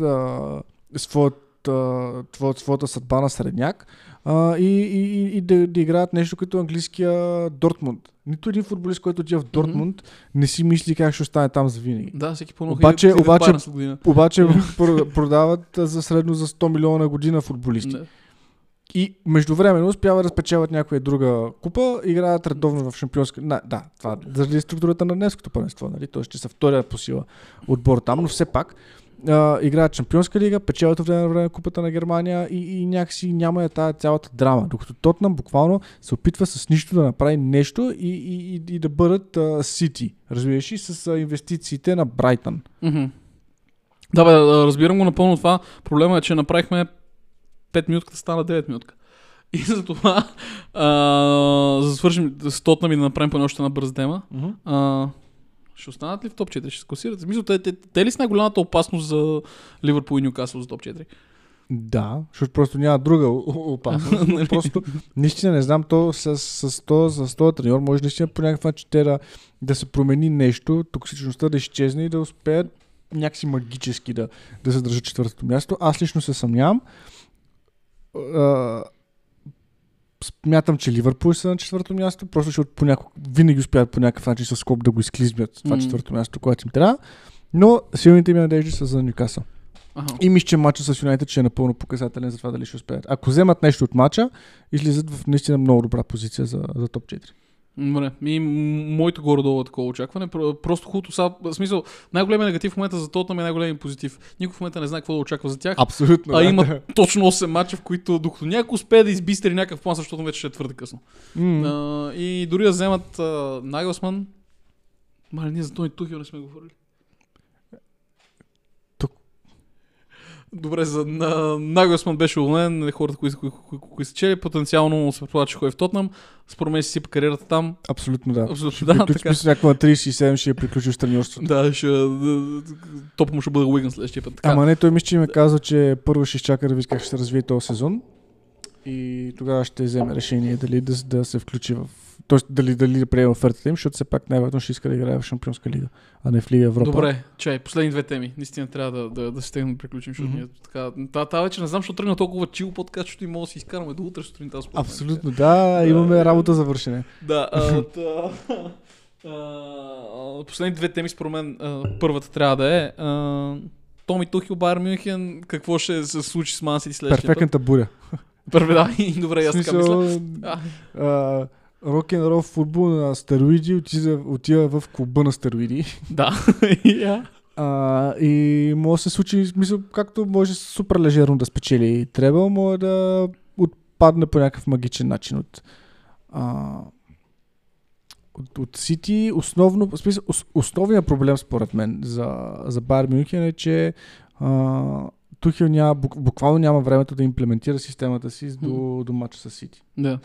B: а, своят, а, твоят, своята съдба на средняк а, и, и, и, и да, да играят нещо като английския Дортмунд. Нито един футболист, който отива в Дортмунд, не си мисли как ще остане там за винаги.
A: Да, всеки по
B: Обаче- обаче-
A: година.
B: Обаче [LAUGHS] про- продават за средно за 100 милиона на година футболисти.
A: Да.
B: И междувременно успяват да спечелят някоя друга купа, играят редовно в шампионска... Да, да, това заради структурата на днеското първенство, нали? Тоест, че са втория по сила отбор там, но все пак а, играят шампионска лига, печелят от време на време купата на Германия и, и някакси няма я тази цялата драма. Докато Тотнам буквално се опитва с нищо да направи нещо и, и, и, и да бъдат Сити. Разбираш ли, с а, инвестициите на Брайтън.
A: Мгм. Да, бе, разбирам го напълно това. Проблема е, че направихме 5 минутката, стана 9 минутка. И затова, а, за да свършим с Тотнам и да направим поне още една бърза тема, а, ще останат ли в топ 4? Ще се класират? Смисъл, те, те, те ли са най-голямата опасност за Ливърпул и Ньюкасъл за топ 4?
B: Да, защото просто няма друга опасност. [LAUGHS] но просто наистина не знам, то с, с, то, с този треньор може наистина по някакъв начин да, да се промени нещо, токсичността да изчезне и да успеят някакси магически да, да задържат четвъртото място. Аз лично се съмнявам. А, Смятам, че Ливърпул са на четвърто място, просто защото понякога, винаги успяват по някакъв начин с скоп да го изклизмят това
A: М.
B: четвърто място, което им трябва. Но силните ми надежди са за Нюкасъл.
A: Ага.
B: И мисля, че матчът с Юнайтед ще е напълно показателен за това дали ще успеят. Ако вземат нещо от матча, излизат в наистина много добра позиция за, за топ 4.
A: Добре, и моето горе-долу е такова очакване. Про- Просто хубавото са, в смисъл, най-големият негатив в момента за Тотнам е най-големият позитив. Никой в момента не знае какво да очаква за тях.
B: Абсолютно.
A: А има [LAUGHS] точно 8 мача, в които докато някой успее да избистри някакъв план, защото вече ще е твърде късно.
B: М.
A: А, и дори да вземат а, Нагелсман, Мале, ние за Тони Тухил не сме говорили. Добре, за на, Нагелсман беше уволнен, нали, хората, които, които, които, които са чели, потенциално се предполага, че ходи в Тотнам. Според мен си сипа кариерата там.
B: Абсолютно да.
A: Абсолютно
B: Ще
A: да,
B: приключи,
A: така.
B: мисля, на 37 ще е приключил треньорството.
A: Да, ще, топ му ще бъде Уигън следващия път. Така.
B: Ама не, той мисля, че им е казал, че първо ще изчака да види как ще се развие този сезон. И тогава ще вземе решение дали да, да се включи в... Тоест дали, дали да приеме офертата им, защото все пак най-вероятно ще иска да играе в Шампионска лига, а не в Лига Европа.
A: Добре, чай, последни две теми. Наистина трябва да, да, да стегнем да приключим, защото
B: Мгм.
A: ние така. Та, вече не знам, защо тръгна толкова чил подкаст, защото и мога да си изкараме до утре сутринта.
B: Абсолютно, да, имаме работа за вършене.
A: Да, а, та, а, последните две теми според мен а, първата трябва да е а, Томи Тухил, Байер Мюнхен, какво ще се случи с Мансити следващия
B: Перфектната буря.
A: път? Първи, да, добре, аз така мисля.
B: Рок-н-рол футбол на стероиди отива, отива в клуба на стероиди. [LAUGHS]
A: да, я.
B: А, и може да се случи, смисъл, както може супер лежерно да спечели Требъл, може да отпадне по някакъв магичен начин от, а, от, от Сити. Основно, смисъл, ос, основният проблем според мен за, за Байер Мюнхен е, че а, Тухил няма, бук, буквално няма времето да имплементира системата си до, до матча с Сити
A: Да.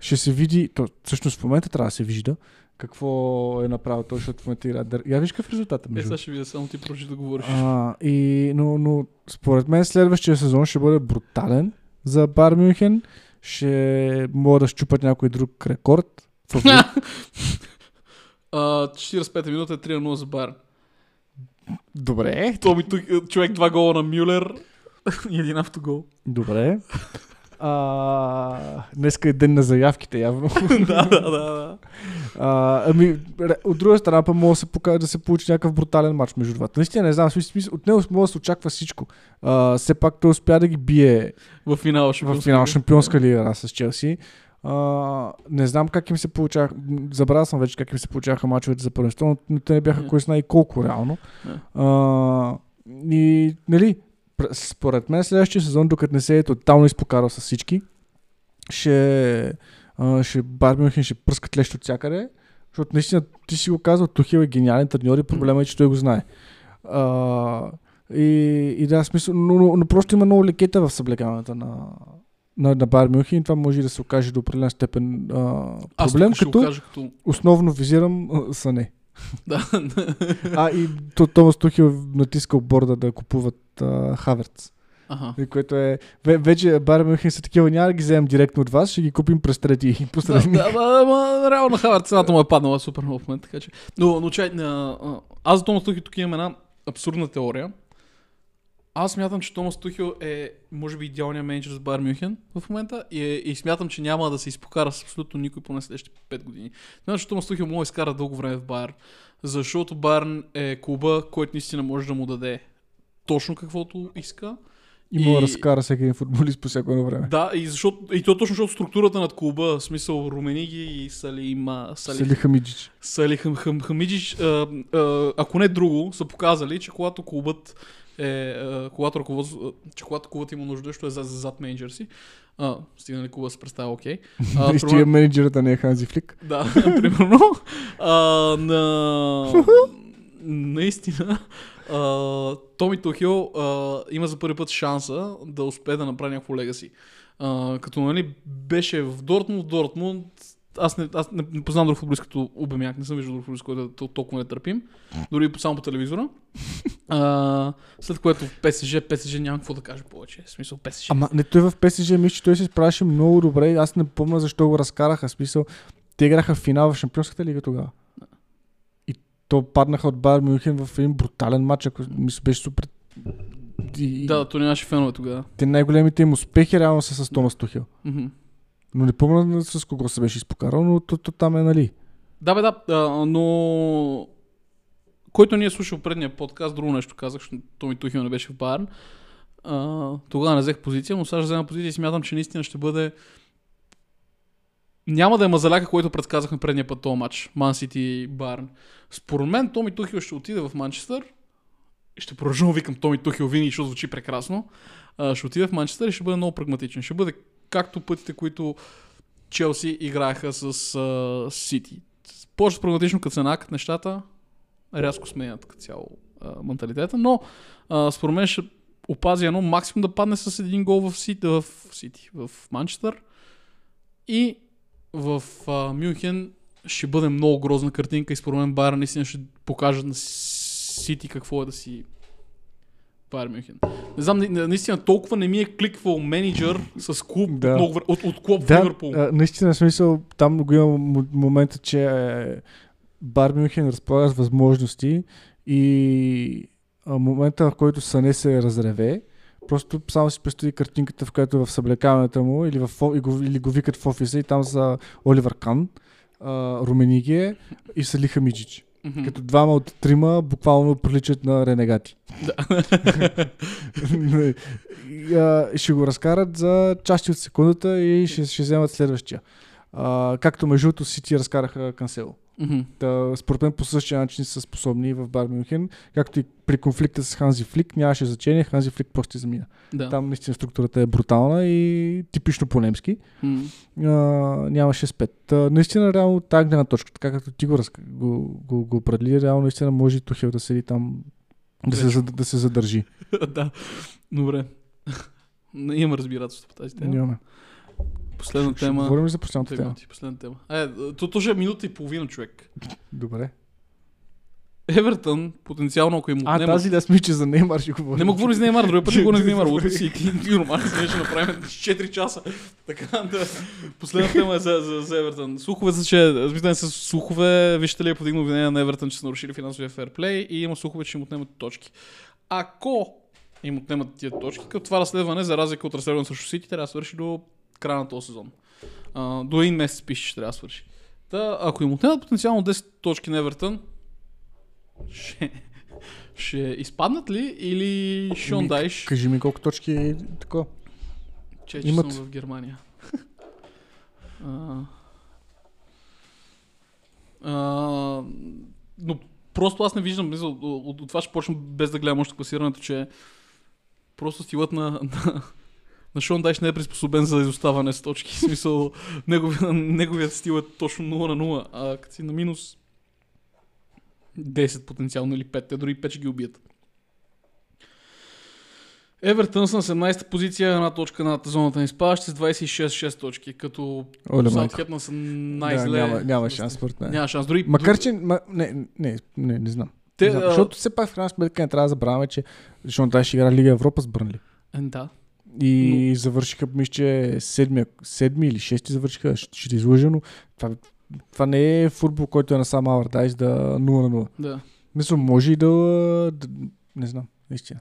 B: Ще се види, то всъщност в момента трябва да се вижда какво е направил той, защото в момента играе. Я виж какъв резултат е
A: Е,
B: между.
A: сега ще видя, само ти продължи да говориш.
B: а, и, но, но според мен следващия сезон ще бъде брутален за Бар Мюнхен. Ще могат да щупат някой друг рекорд. [LAUGHS]
A: А, 45 минута е 3 0 за Байер.
B: Добре.
A: Томи Тухил, човек два гола на Мюлер. [LAUGHS] И един автогол.
B: Добре. А, днеска е ден на заявките, явно. [LAUGHS]
A: да, да, да, да.
B: А, ами, от друга страна, па може да се, покаже, да се получи някакъв брутален матч между двата. Наистина не знам, в смисъл, от него може да се очаква всичко. А, все пак той успя да ги бие
A: В финала
B: в
A: шампионска
B: финал
A: лига.
B: шампионска лига с Челси. А, не знам как им се получаваха, забравя съм вече как им се получаваха мачовете за първенство, но, те не бяха
A: Не.
B: кой знае колко реално.
A: Не.
B: А, и, нали, според мен следващия сезон, докато не се е тотално изпокарал с всички, ще, а, ще Бар Мюнхен ще пръскат лещ от всякъде, защото наистина ти си го казал, Тухил е гениален треньор и проблема е, че той го знае. А, и, и да, смисъл, но, но, но просто има много лекета в съблегаването на, на, на Бар Мюнхен това може да се окаже до определен степен а,
A: Аз
B: проблем,
A: ще
B: като
A: кажа като...
B: основно визирам а, Сане. [LAUGHS]
A: Да.
B: А и то, Томас Тухил натискал борда да купуват а, Хаверц.
A: Аха.
B: И което е... Ве, вече Бар Мюнхен са такива, няма да ги вземем директно от вас, ще ги купим през трети.
A: Да,
B: посредник.
A: да, ма, ма, реално на Хавард цената му е паднала супер много в момента, така че... Но, но чай, а, а, аз за Томас Тухил тук имам една абсурдна теория. Аз смятам, че Томас Тухил е, може би, идеалният менеджер за Бар Мюнхен в момента и, е, и смятам, че няма да се изпокара с абсолютно никой поне следващите 5 години. Смятам, че Томас Тухил може да изкара дълго време в Байер, защото Байерн е клуба, който наистина може да му даде точно каквото иска.
B: И
A: И-
B: да разкара всеки един футболист по всяко едно време.
A: Да, и, защото, и то точно защото структурата над клуба, в смисъл Румениги и Салима, Салих,
B: Сали Хамиджич.
A: Сали Хам, Хам, Хамиджич, а, а, ако не друго, са показали, че когато клубът е, а, когато ръководство, а, че когато клубът има нужда, що е за, за зад менеджер си, а, стигнали клуба се представя окей. [LAUGHS]
B: И стига менеджерът, а не е Ханзи Флик.
A: да, [LAUGHS] примерно. А, на... Наистина, а, Томи Тухил има за първи път шанса да успее да направи някакво легаси. Като нали, беше в Дортмунд, Дортмунд, аз не, аз не, познавам друг футболист като Обемяк, не съм виждал друг футболист, който е тол- толкова не търпим, дори само по телевизора. А, след което в ПСЖ, ПСЖ няма какво да кажа повече. В смисъл ПСЖ.
B: Ама не той в ПСЖ, мисля, че той се справяше много добре. Аз не помня защо го разкараха. В Смисъл, те играха в финал в Шампионската лига тогава. То паднаха от Байер Мюнхен в един брутален матч, ако мисля, беше супер. И,
A: Да, то нямаше фенове тогава.
B: Те най-големите им успехи реално са с Томас Тухил. Но не помня с кого се беше изпокарал, но то, то там е, нали.
A: Да, бе, да, а, но който ни е слушал предния подкаст, друго нещо казах, защото Томи Тухил не беше в Байерн. А, тогава не взех позиция, но сега ще взема позиция и смятам, че наистина ще бъде няма да е мазаляка, който предсказахме предния път този матч. Ман Сити и Байерн. Според мен Томи Тухил ще отиде в Манчестър. Ще продължа викам Томи Тухил винаги, защото звучи прекрасно. Ще отиде в Манчестър и ще бъде много прагматичен. Ще бъде както пътите, които Челси играеха с Сити. Почва прагматично като се нещата, рязко сменят като цяло а, менталитета, но а, според мен ще опази едно максимум да падне с един гол в Сити, в, Сити, в Манчестър и в а, Мюнхен ще бъде много грозна картинка и според мен Байер наистина ще покажат на Сити какво е да си Байер Мюнхен. Не знам, на- наистина толкова не ми е кликвал менеджер с клуб
B: Да.
A: от, много, от, от клуб в
B: Да,
A: Ливърпул.
B: а, наистина в смисъл, там го има момента, че е, Бар Мюнхен разполага с възможности и а, момента, в който Сане се разреве, просто само си представи картинката, в която е в съблекаването му или, в, о- и го, или го викат в офиса и там са Оливър Кан, Руменигие и Сали Хамиджич.
A: Мгм.
B: Като двама от трима буквално приличат на ренегати. [LAUGHS] И, а, ще го разкарат за части от секундата и ще, ще вземат следващия. А, както между другото Сити разкараха Кансело.
A: Мгм.
B: Та, според мен по същия начин са способни в Бар Мюнхен, както и при конфликта с Ханзи Флик, нямаше значение, Ханзи Флик просто замина.
A: Да.
B: Там наистина структурата е брутална и типично по-немски.
A: М.
B: А, нямаше спет. Та, наистина, реално, тази гледна точка, така като ти го, го, го, го определи, реално наистина може и Тухел да седи там, да се,
A: Вече.
B: зад- да се задържи. [LAUGHS]
A: да. Добре. Не [LAUGHS] имам разбирателство по тази тема.
B: Нямаме.
A: Последна
B: Ще
A: тема.
B: Говорим ли за последната тема.
A: минути, последна тема. Е, то, то ще е минута и половина човек.
B: Добре.
A: Евертън, потенциално, ако им
B: А,
A: отнема...
B: тази да смиче за Неймар ще говорим.
A: Не мога говори за Неймар, другия път ще говорим за Неймар. Луто си ти, ти нормално си ще направим 4 часа. Така да. Последната тема е за, за, за Евертън. Слухове са, че, разбиране с слухове, вижте ли е подигнал обвинение на Евертън, че са нарушили финансовия ферплей и има слухове, че им отнемат точки. Ако им отнемат тия точки, като това разследване, за разлика от разследване срещу Сити, трябва да свърши до края на този сезон. А, до един месец пише, че трябва да свърши. Та, ако им отнемат потенциално 10 точки на Евертън, ще, ще изпаднат ли или Шон Дайш,
B: Кажи ми колко точки е такова.
A: че, че
B: имат.
A: съм в Германия? а, а, но просто аз не виждам, мисъл, от, от това ще почна без да гледам още класирането, че просто стилът на, на, на Шон Дайш не е приспособен за изоставане с точки. В смисъл, [LAUGHS] неговия, неговият стил е точно 0 на 0, а като си на минус 10 потенциално или 5, те дори 5 ще ги убият. Евертън са на 17-та позиция, една точка над зоната на изпадащи с 26-6 точки, като. Саутхемптън са
B: Да,
A: най-зле.
B: няма, няма шанс, според мен.
A: Няма шанс. Дори,
B: Макар, че... Ма, не, не, не, не знам.
A: Те,
B: не знам. Защото все пак в крайна сметка не трябва да забравяме, че Шон Дайш игра Лига Европа с Бърнли.
A: Е, Да.
B: И но... завършиха, мисля, че седми, седми или шести завършиха, ще, ще те излъжа, но това, това не е футбол, който е на сам Алвардайс да 0 на 0.
A: Да.
B: Мисля, може и да, да не знам, наистина.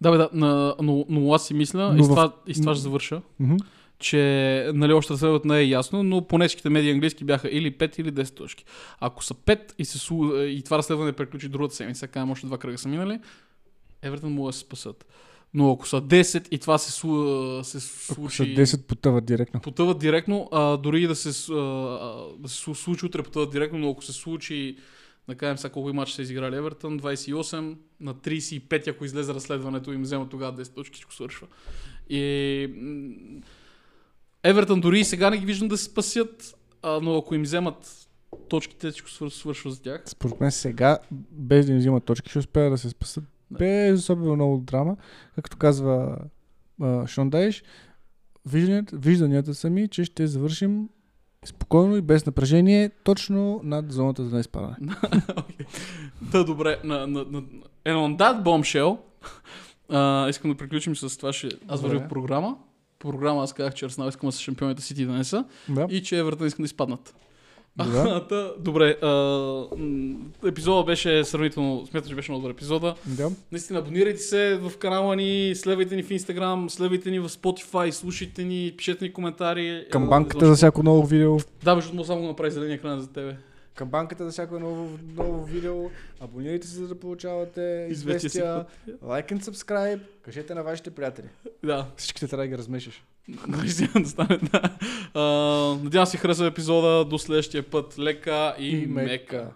A: Да, бе, да, на, но, но аз си мисля,
B: Но
A: и с
B: в-
A: това, и с това ще завърша,
B: Мгм.
A: че нали, още разследването не е ясно, но по всичките медии английски бяха или 5 или 10 точки. Ако са 5 и, се, и това разследване приключи другата седмица, казвам още два кръга са минали, Евертън могат да се спасат. Но ако са 10 и това се, се
B: Ако
A: случи...
B: са 10 потъват директно.
A: потъват директно, а, дори и да се, а, да се случи утре потъват директно, но ако се случи, да кажем сега колко матча са изиграли Евертън, 28 на 35, ако излезе разследването им взема тогава 10 точки, всичко свършва. И Евертън дори и сега не ги виждам да се спасят, а, но ако им вземат точките, всичко свър- свършва за тях.
B: Според мен сега, без да им взимат точки, ще успеят да се спасат. Без особено много драма. Както казва а, Шон Дайш, вижданията, вижданията са ми, че ще завършим спокойно и без напрежение, точно над зоната за изпадане. [LAUGHS]
A: Окей. Да, добре. На, на, на, and on that bombshell, а, искам да приключим с това, че аз
B: Добре.
A: вървя в програма. По програма аз казах, че Арсенал искам да са шампионите Сити днес
B: Да.
A: и че Евертън искам да изпаднат.
B: Да. [LAUGHS]
A: Та, добре, а, епизода беше сравнително, смятам, че беше много добър епизода.
B: да.
A: Наистина, абонирайте се в канала ни, следвайте ни в Instagram, следвайте ни в Spotify, слушайте ни, пишете ни коментари.
B: Камбанката за всяко ново видео.
A: Да, другото, само го направи зеления екран за тебе.
B: Камбанката за всяко ново, ново видео. Абонирайте се, за да получавате Известия. Лайк and subscribe. Кажете на вашите приятели.
A: Да,
B: Всичките трябва да ги размешиш.
A: Наистина да стане, да. А, надявам се хареса епизода. До следващия път. Лека и,
B: И
A: мека.
B: мека.